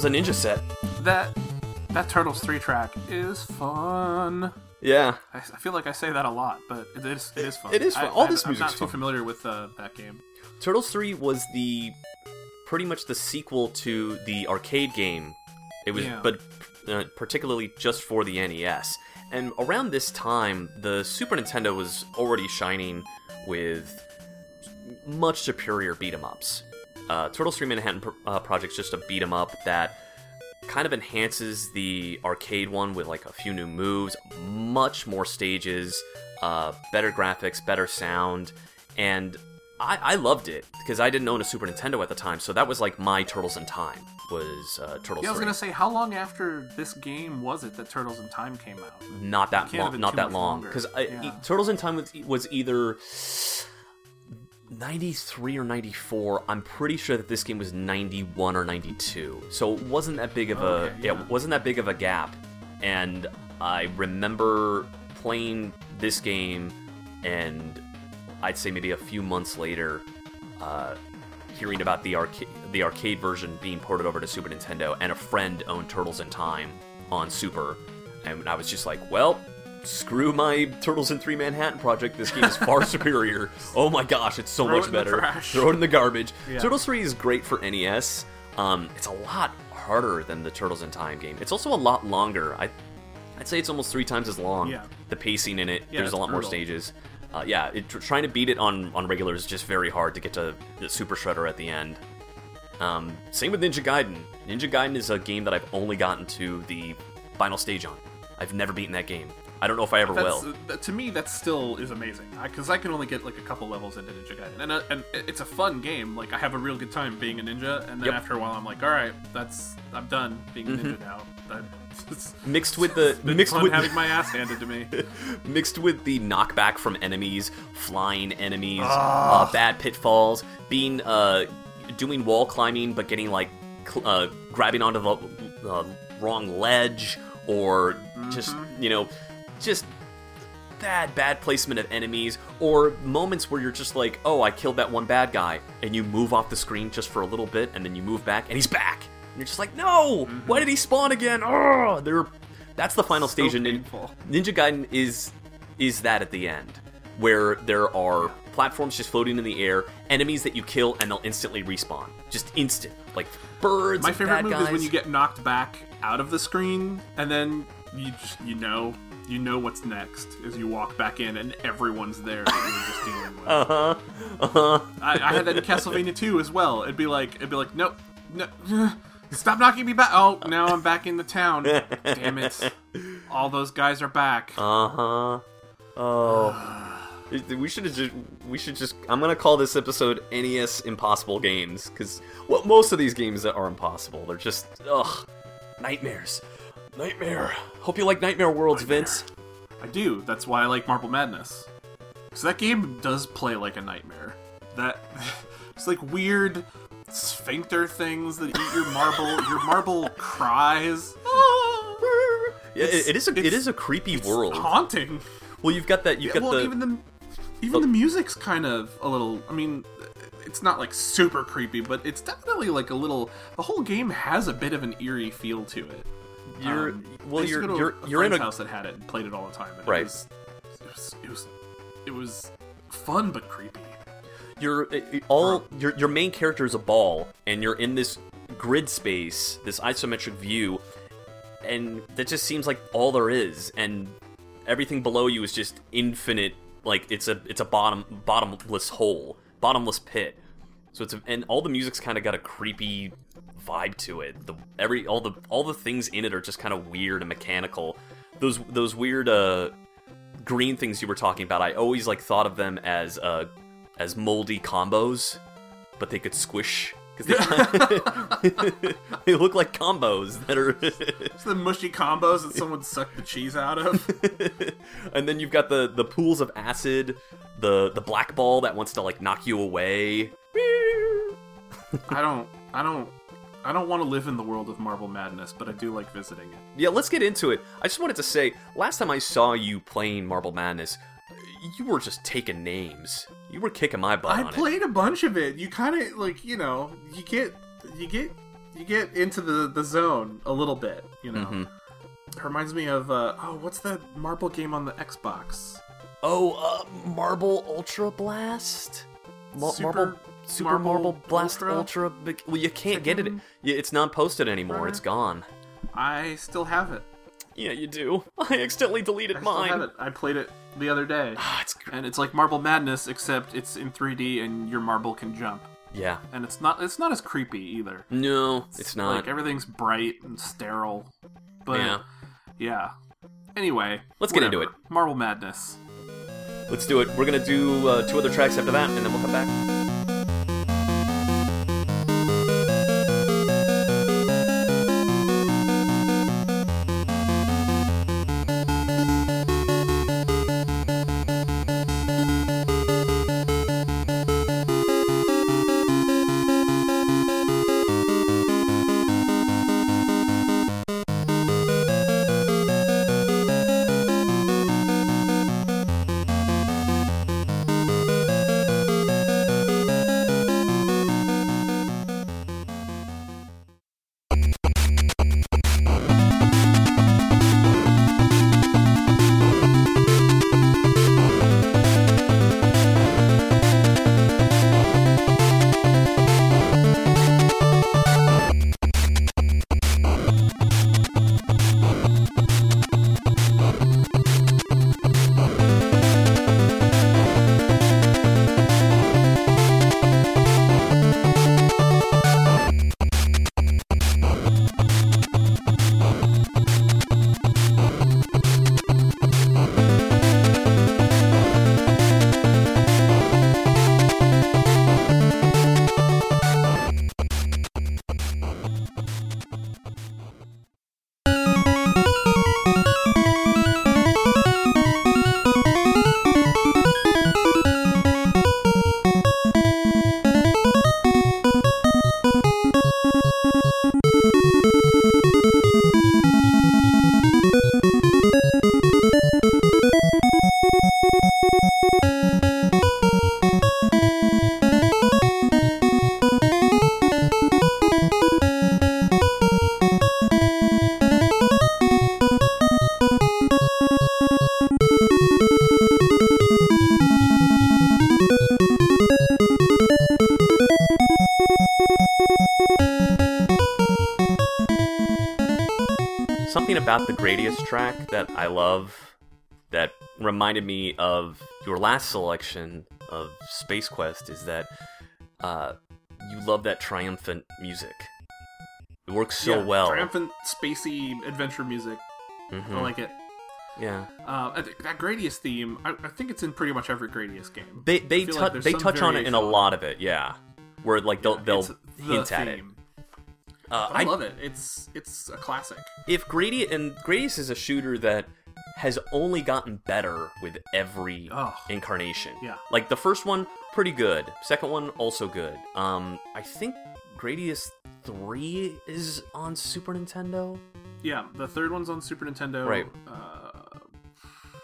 Was a ninja set.
That that Turtles 3 track is fun.
Yeah.
I, I feel like I say that a lot, but it is it is fun.
It is fun.
I,
All
I,
this
I'm
music's
not too
fun.
familiar with uh, that game.
Turtles 3 was the pretty much the sequel to the arcade game. It was
Yeah.
but uh, particularly just for the NES. And around this time, the Super Nintendo was already shining with much superior beat 'em ups. Uh, Turtles 3 Manhattan uh, Project's just a beat 'em up that kind of enhances the arcade one with like a few new moves, much more stages, uh, better graphics, better sound, and I, I loved it because I didn't own a Super Nintendo at the time, so that was like my Turtles in Time was uh, Turtles.
Yeah, I was
3.
gonna say, how long after this game was it that Turtles in Time came out?
not that long, not that long because
Yeah.
Turtles in Time was, was either 93 or 94 i'm pretty sure that this game was 91 or 92 so it wasn't that big of a
Okay,
yeah.
yeah.
wasn't that big of a gap and i remember playing this game and i'd say maybe a few months later uh, hearing about the arcade the arcade version being ported over to Super Nintendo, and a friend owned Turtles in Time on Super, and I was just like, well. Screw my Turtles in Three Manhattan project. This game is far superior. Oh my gosh, it's so
Throw
much
it
better. Throw it in the garbage.
Yeah.
Turtles 3 is great for NES. Um, it's a lot harder than the Turtles in Time game. It's also a lot longer. I, I'd say it's almost three times as long.
Yeah.
The pacing in it,
Yeah,
there's a lot more stages. Uh, yeah, it, trying to beat it on on regular is just very hard to get to the Super Shredder at the end. Um, same with Ninja Gaiden. Ninja Gaiden is a game that I've only gotten to the final stage on. I've never beaten that game. I don't know if I ever
That's,
will.
uh, to me, that still is amazing because I, can only get like a couple levels into Ninja Gaiden, and uh, and it's a fun game. Like I have a real good time being a ninja, and then
Yep.
after a while, I'm like, all right, that's I'm done being a ninja now. That, it's
Mixed with the mixed with
having my ass handed to me.
mixed with the knockback from enemies, flying enemies, uh, bad pitfalls, being uh, doing wall climbing but getting like cl- uh, grabbing onto the uh, wrong ledge or just you know just bad bad placement of enemies or moments where you're just like oh i killed that one bad guy and you move off the screen just for a little bit and then you move back and he's back! And you're just like no! Mm-hmm. Why did he spawn again? Oh they're that's the final stage in ninja gaiden is is that at the end where there are platforms just floating in the air enemies that you kill and they'll instantly respawn. Just instant. Like birds
My favorite move
guys.
is when you get knocked back out of the screen, and then you just you know you know what's next as you walk back in, and everyone's there that you were just dealing with.
uh-huh uh-huh
I, I had that in Castlevania 2 as well. It'd be like, it'd be like, nope, no, stop knocking me back. Oh, now I'm back in the town. Damn it! All those guys are back.
Uh huh. Oh. We should just we should just I'm gonna call this episode NES Impossible Games because well most of these games are impossible. They're just ugh nightmares, nightmare. Hope you like Nightmare Worlds, Vince.
I do. That's why I like Marble Madness. So that game does play like a nightmare. That it's like weird sphincter things that eat your marble. your marble cries.
Yeah, it, it is a
it's-
a creepy world.
Haunting.
Well, you've got that you've got
well,
the
even the even the music's kind of a little. I mean, it's not like super creepy, but it's definitely like a little. The whole game has a bit of an eerie feel to it.
You're
Um,
well you're you're you're in a
house that had it and played it all the time. And
Right.
It was, it was it was it was fun but creepy.
you're all your your main character is a ball and you're in this grid space this isometric view and that just seems like all there is and everything below you is just infinite like it's a it's a bottom bottomless hole bottomless pit so it's a, and all the music's kind of got a creepy vibe to it. The every all the all the things in it are just kind of weird and mechanical. Those those weird uh green things you were talking about i always like thought of them as uh as moldy combos but they could squish. Because they, they look like combos that are
It's the mushy combos that someone sucked the cheese out of.
and then you've got the the pools of acid the the black ball that wants to like knock you away.
I don't I don't I don't want to live in the world of Marble Madness, but I do like visiting it.
yeah let's get into it i just wanted to say last time i saw you playing marble madness you were just taking names you were kicking my butt
I
on it
played a bunch of it. You kind of like, you know, you get you get you get into the the zone a little bit. You know,
Mhm.
it reminds me of uh, oh, what's that marble game on the Xbox?
Oh, uh, Marble Ultra Blast? Ma-
Super
Marble Super
Marble
Marble, Blast
Ultra?
Ultra. Big- well, you can't get it. It's not posted anymore.
Runner?
It's gone.
I still have it.
Yeah, you do. I accidentally deleted
I still
mine.
have it. I played it the other day.
Ah, it's gr-
and it's like Marble Madness, except it's in 3D and your marble can jump.
yeah.
And it's not it's not as creepy either.
No, it's not.
Like everything's bright and sterile. But
Yeah.
yeah. Anyway,
Let's get into
it. Marble Madness.
Let's do it. We're gonna do uh, two other tracks after that, and then we'll come back. Something about the Gradius track that I love that reminded me of your last selection of Space Quest is that uh, you love that triumphant music. It works so
Yeah,
well.
Triumphant, spacey adventure music.
Mhm.
I like it.
Yeah.
Uh, that Gradius theme, I, I think it's in pretty much every Gradius game.
They they tou-
like
they touch on it in a lot of it, yeah. Where like they'll they'll
It's the
hint at it. Uh,
I, love it. It's it's a classic.
if Gradius and Gradius is a shooter that has only gotten better with every
Oh.
incarnation.
Yeah.
Like the first one, pretty good. Second one, also good. Um, I think Gradius three is on Super Nintendo.
Yeah, the third one's on Super Nintendo.
Right.
Uh,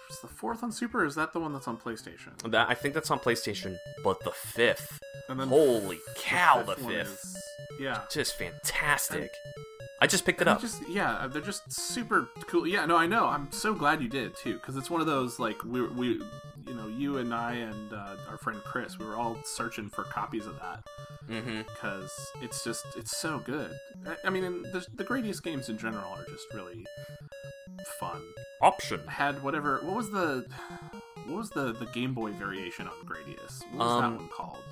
is the fourth on Super? Or is that the one that's on PlayStation?
That I think that's on PlayStation. But the fifth,
And then
holy cow, the
one
fifth,
is- yeah.
just fantastic. I just picked it up.
just yeah, they're just super cool. Yeah, no, I know. I'm so glad you did too, because it's one of those like we we, you know, you and I and uh, our friend Chris, we were all searching for copies of that
Mm-hmm.
because it's just it's so good. I, I mean, and the, the Gradius games in general are just really fun.
Option.
Had whatever what was the what was the the Game Boy variation on Gradius? What was
Um,
that one called?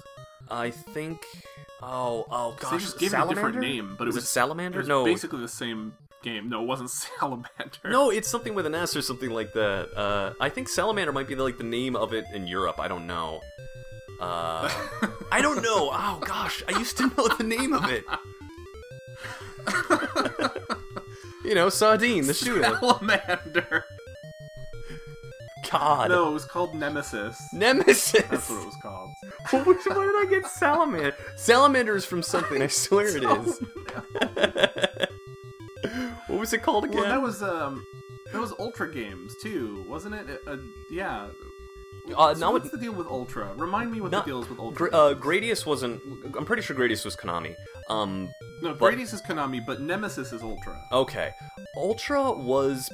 I think. Oh, oh gosh.
they just gave it a different
Salamander?
name, but it
was,
was
it Salamander.
It was
no,
basically the same game. No, it wasn't Salamander.
no, it's something with an S or something like that. Uh, I think Salamander might be the, like the name of it in Europe. I don't know. Uh, I don't know. Oh gosh, I used to know the name of it. you know, sardine, the shooter.
Salamander.
God,
No, it was called Nemesis.
Nemesis.
That's what it was called.
Where did I get salamander? Salamander is from something. I swear it is. what was it called again?
Well, that was um, that was Ultra Games too, wasn't it? Uh, yeah,
Uh,
So what's
with
the deal with Ultra? Remind me what
not-
the deal is with Ultra.
Gra- uh, Gradius wasn't. I'm pretty sure Gradius was Konami. Um,
no,
but-
Gradius is Konami, but Nemesis is Ultra.
okay, Ultra was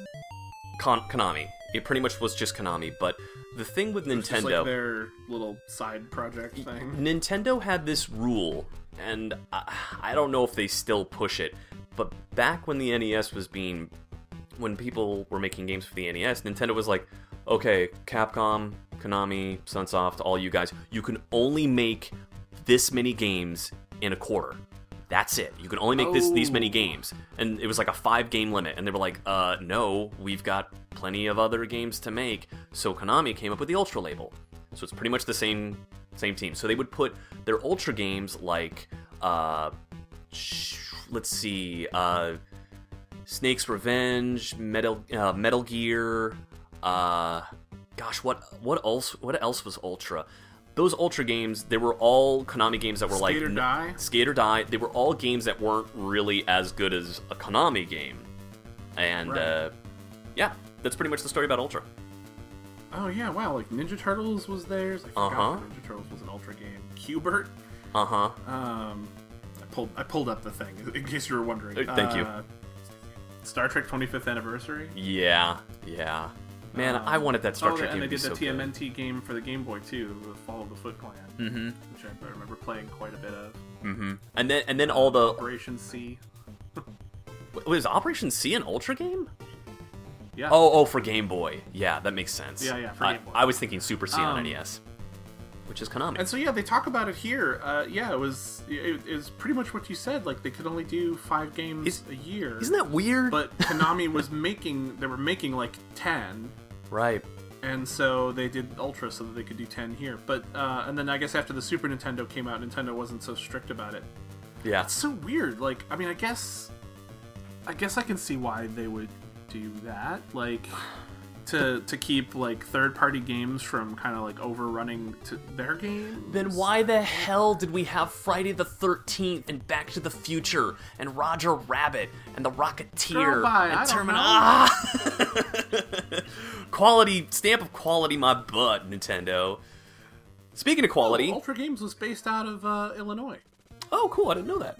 Kon- Konami. It pretty much was just Konami. But the thing with Nintendo,
like their little side project thing.
Nintendo had this rule, and I, I don't know if they still push it, but back when the NES was being. When people were making games for the NES, Nintendo was like, okay, Capcom, Konami, Sunsoft, all you guys, you can only make this many games in a quarter. That's it. You can only make this these many
Oh.
games. And it was like a five game limit. And they were like, uh, no, we've got plenty of other games to make. So Konami came up with the Ultra label. So it's pretty much the same same team. So they would put their Ultra games like uh let's see, uh Snake's Revenge, Metal uh, Metal Gear, uh gosh, what what else what else was Ultra? Those Ultra games, they were all Konami games that were like
Skate or Die?
Skate or Die. They were all games that weren't really as good as a Konami game. And
Right.
uh yeah, that's pretty much the story about Ultra.
Oh yeah, wow! Like Ninja Turtles was theirs. I
Uh-huh.
Ninja Turtles was an Ultra game. Q*bert.
Uh-huh.
Um, I pulled I pulled up the thing in case you were wondering.
Uh, thank you.
Uh, Star Trek 25th anniversary.
Yeah, yeah. Man,
Um,
I wanted that Star
oh,
Trek
and
game
they did the
so good.
TMNT game for the Game Boy too, the Fall of the Foot Clan,
Mm-hmm.
which I, remember playing quite a bit of.
Mm-hmm. And then and then all the
Operation C.
was Operation C an Ultra game?
Yeah.
Oh, oh, for Game Boy. Yeah, that makes sense.
Yeah, yeah, for
I,
Game Boy.
I was thinking Super C on
Um,
NES, which is Konami.
And so yeah, they talk about it here. Uh, yeah, it was it, it was pretty much what you said. Like they could only do five games
Is-
a year.
Isn't that weird?
But Konami was making they were making like ten,
right.
and so they did Ultra so that they could do ten here. But uh, and then I guess after the Super Nintendo came out, Nintendo wasn't so strict about it.
Yeah.
It's so weird. Like I mean, I guess I guess I can see why they would do that. Like to to keep like third party games from kind of like overrunning to their games.
Then why the hell did we have Friday the 13th and Back to the Future and Roger Rabbit and The Rocketeer
Girl,
and Terminator? Ah! quality stamp of quality, my butt, Nintendo. Speaking of quality,
Oh, Ultra Games was based out of uh, Illinois.
oh cool, I didn't know that.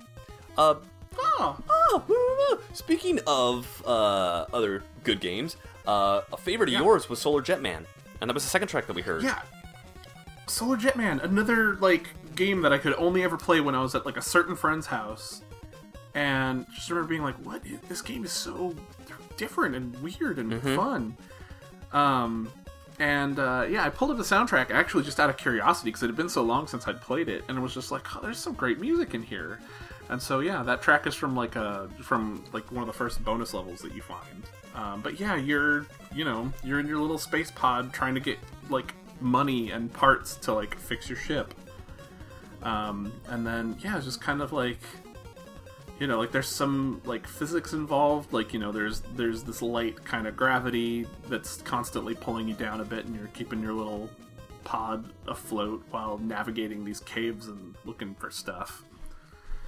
Uh,
Oh,
oh, speaking of uh, other good games, uh, a favorite of
Yeah.
yours was Solar Jetman, and that was the second track that we heard.
yeah. Solar Jetman, another like game that I could only ever play when I was at like a certain friend's house, and just remember being like, "What? is- This game is so different and weird and fun." Um, and uh, yeah, I pulled up the soundtrack actually just out of curiosity because it had been so long since I'd played it, and it was just like, "Oh, there's some great music in here." And so yeah, that track is from like a from like one of the first bonus levels that you find. Um, but yeah, you're you know you're in your little space pod trying to get like money and parts to like fix your ship. Um, and then yeah, it's just kind of like you know like there's some like physics involved like you know there's there's this light kind of gravity that's constantly pulling you down a bit and you're keeping your little pod afloat while navigating these caves and looking for stuff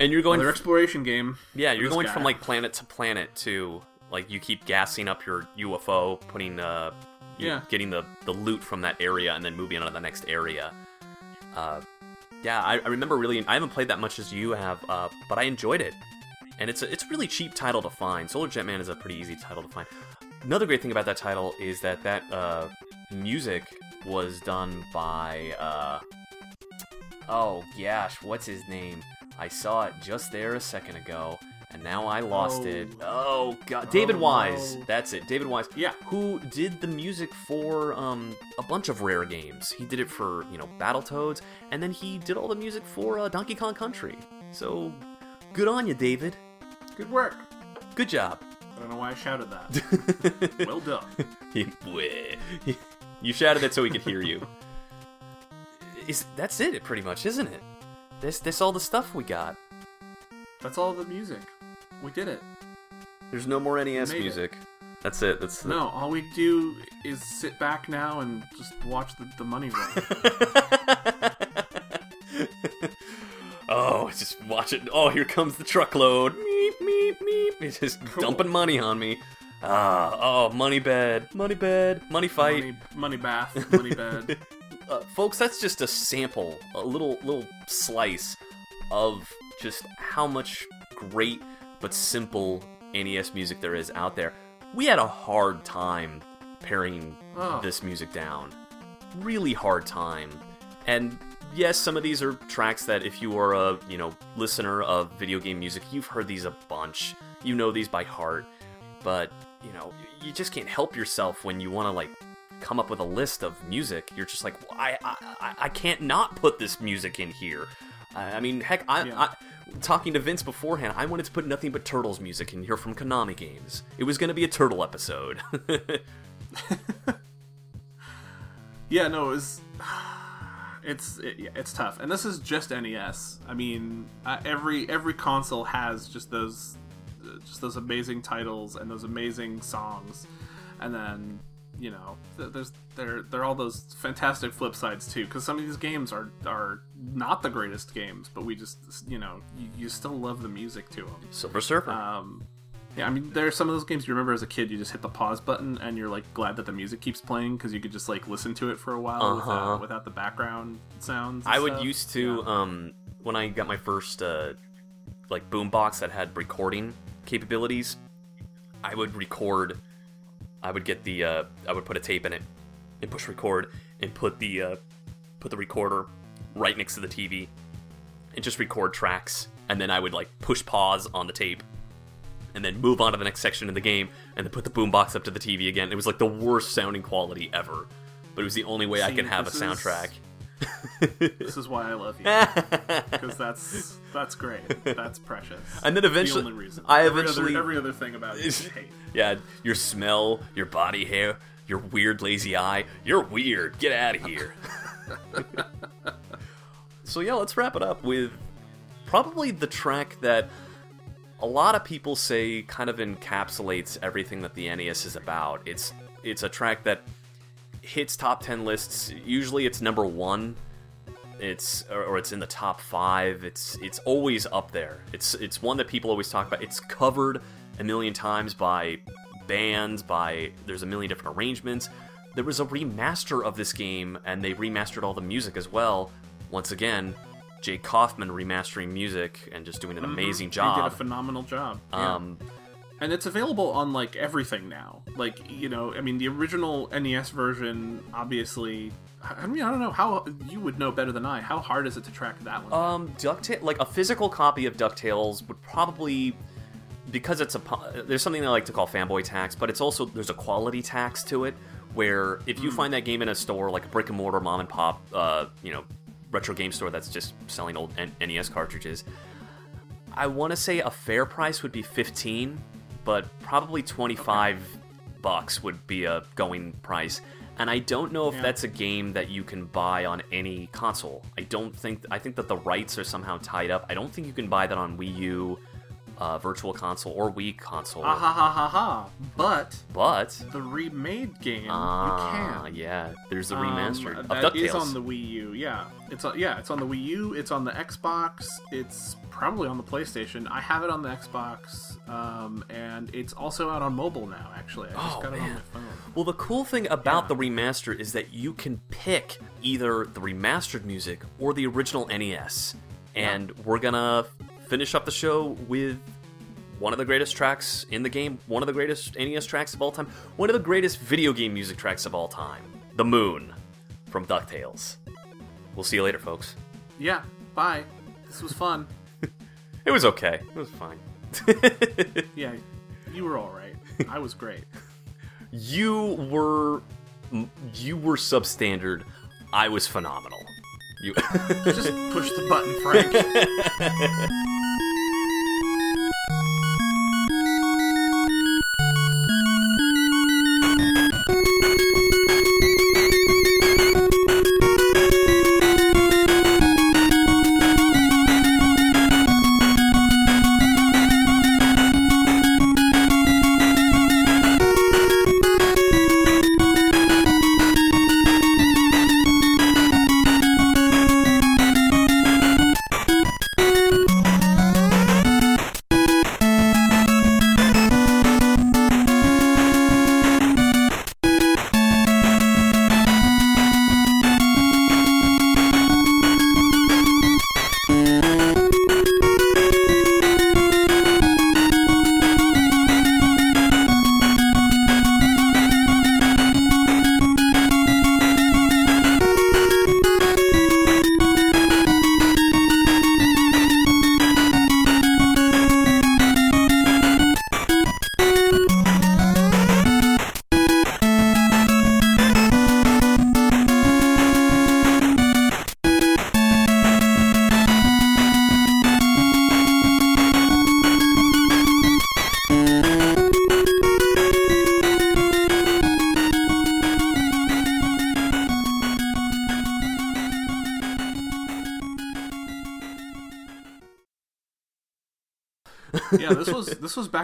and you're going
another exploration game
Yeah, you're going
guy.
from like planet to planet too. Like you keep gassing up your UFO, putting uh,
Yeah.
getting the the loot from that area, and then moving on to the next area. Uh, yeah, I, I remember really. I haven't played that much as you have, uh, but I enjoyed it, and it's a, it's a really cheap title to find. Solar Jetman is a pretty easy title to find. Another great thing about that title is that that uh, music was done by uh, oh gosh, what's his name? I saw it just there a second ago, and now I lost
Oh.
it. Oh god, David
Oh,
Wise.
no.
That's it, David Wise.
Yeah.
who did the music for um, a bunch of Rare games. He did it for you know Battletoads, and then he did all the music for uh, Donkey Kong Country. So good on you, David.
good work
Good job.
i don't know why i shouted that well done
You- shouted it so we could hear you. Is that's it? Pretty much, isn't it? This this all the stuff we got.
that's all the music we did it
There's no more NES
Made it.
music. That's it. That's the-
no all we do is sit back now and just watch the, the money roll
oh, just watch it. Oh, here comes the truckload. Meep, meep, meep. It's just dumping money on me. Ah, oh, money bed, money bed, money fight.
money, money bath money bed
uh, folks, that's just a sample, a little little slice of just how much great but simple NES music there is out there. We had a hard time paring
Oh.
this music down. Really hard time. And yes, some of these are tracks that if you are a, you know, listener of video game music, you've heard these a bunch. You know these by heart. But, you know, you just can't help yourself when you want to like come up with a list of music. You're just like, well, I, I, I- can't not put this music in here. I mean, heck, I,
Yeah.
I, talking to Vince beforehand, I wanted to put nothing but Turtles music in here from Konami games. It was going to be a Turtle episode.
Yeah, no, it was. It's it, yeah, it's tough, and this is just NES. I mean, uh, every every console has just those just those amazing titles and those amazing songs, and then you know there's there there are all those fantastic flip sides too. Because some of these games are are not the greatest games, but we just you know you, you still love the music to them.
Silver Surfer.
Um, yeah, I mean, there are some of those games you remember as a kid. You just hit the pause button, and you're like glad that the music keeps playing because you could just like listen to it for a while
Uh-huh.
without, without the background sounds.
I would used to
Yeah.
um when I got my first uh like boombox that had recording capabilities. I would record. I would get the uh I would put a tape in it and push record and put the uh put the recorder right next to the TV and just record tracks and then I would like push pause on the tape and then move on to the next section of the game and then put the boombox up to the TV again. It was like the worst sounding quality ever. But it was the only way I
See,
could have a
this is-
soundtrack.
This is why I love you because that's that's great. That's precious.
And then eventually-
the only reason.
I
every
eventually-
other, every other thing about it is hate.
Yeah, your smell, your body hair, your weird lazy eye. You're weird. Get out of here. so yeah, let's wrap it up with probably the track that a lot of people say kind of encapsulates everything that the NES is about. It's it's a track that hits top 10 lists. Usually it's number 1. It's or, it's in the top 5. It's it's always up there. It's it's one that people always talk about. It's covered a million times by bands, by there's a million different arrangements. There was a remaster of this game and they remastered all the music as well. Once again, Jake Kaufman remastering music and just doing an amazing job.
He did a phenomenal job. yeah.
Um,
and it's available on like everything now. Like you know, I mean, the original NES version, obviously. I mean, I don't know how you would know better than I. How hard is it to track that one?
Um, Ducktail, like a physical copy of DuckTales would probably, because it's a, there's something I like to call fanboy tax, but it's also there's a quality tax to it, where if you find that game in a store like a brick and mortar mom and pop, uh, you know, retro game store that's just selling old N- NES cartridges, I want to say a fair price would be 15, but probably 25 bucks would be a going price. And I don't know if
Yeah.
that's a game that you can buy on any console. I don't think I think that the rights are somehow tied up. I don't think you can buy that on Wii U, uh, Virtual Console, or Wii Console.
Ah ha ha ha ha! But
But
the remade game,
ah,
you can.
yeah, there's the
Um,
remastered of
that
DuckTales.
is on the Wii U. Yeah, it's on, yeah, it's on the Wii U. It's on the Xbox. It's probably on the PlayStation. I have it on the Xbox, um, and it's also out on mobile now. Actually, I just
Oh,
got it on my phone.
Well, the cool thing about
Yeah.
the remaster is that you can pick either the remastered music or the original NES. And we're gonna finish up the show with one of the greatest tracks in the game, one of the greatest NES tracks of all time, one of the greatest video game music tracks of all time The Moon from DuckTales. We'll see you later, folks.
Yeah. Bye. This was fun.
It was okay. It was fine.
Yeah, you were all right. I was great.
you were you were substandard. I was phenomenal. You
Just push the button, Frank.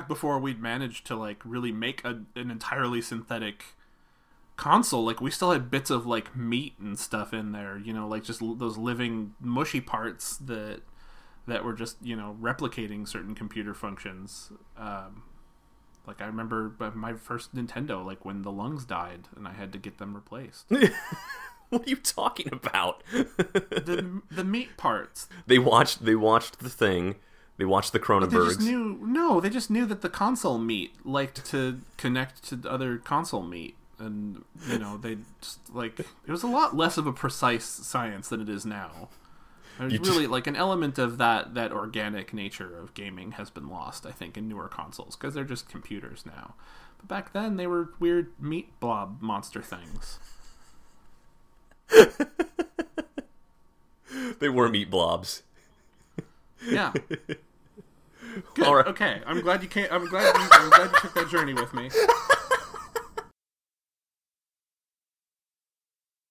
Back before we'd managed to like really make a, an entirely synthetic console. Like we still had bits of like meat and stuff in there, you know, like just l- those living mushy parts that that were just you know replicating certain computer functions. Um, like I remember my first Nintendo, like when the lungs died and I had to get them replaced.
What are you talking about?
the the meat parts.
they watched. They watched the thing. They watched the
They
Cronenbergs.
just knew no, they just knew that the console meat liked to connect to other console meat. And you know, they just like it was a lot less of a precise science than it is now. There's
You
really like an element of that that organic nature of gaming has been lost, I think, in newer consoles because they're just computers now. But back then, they were weird meat blob monster things.
they were meat blobs.
Yeah. Good.
All right.
Okay. I'm glad you came. I'm glad. You, I'm glad you took that journey with me.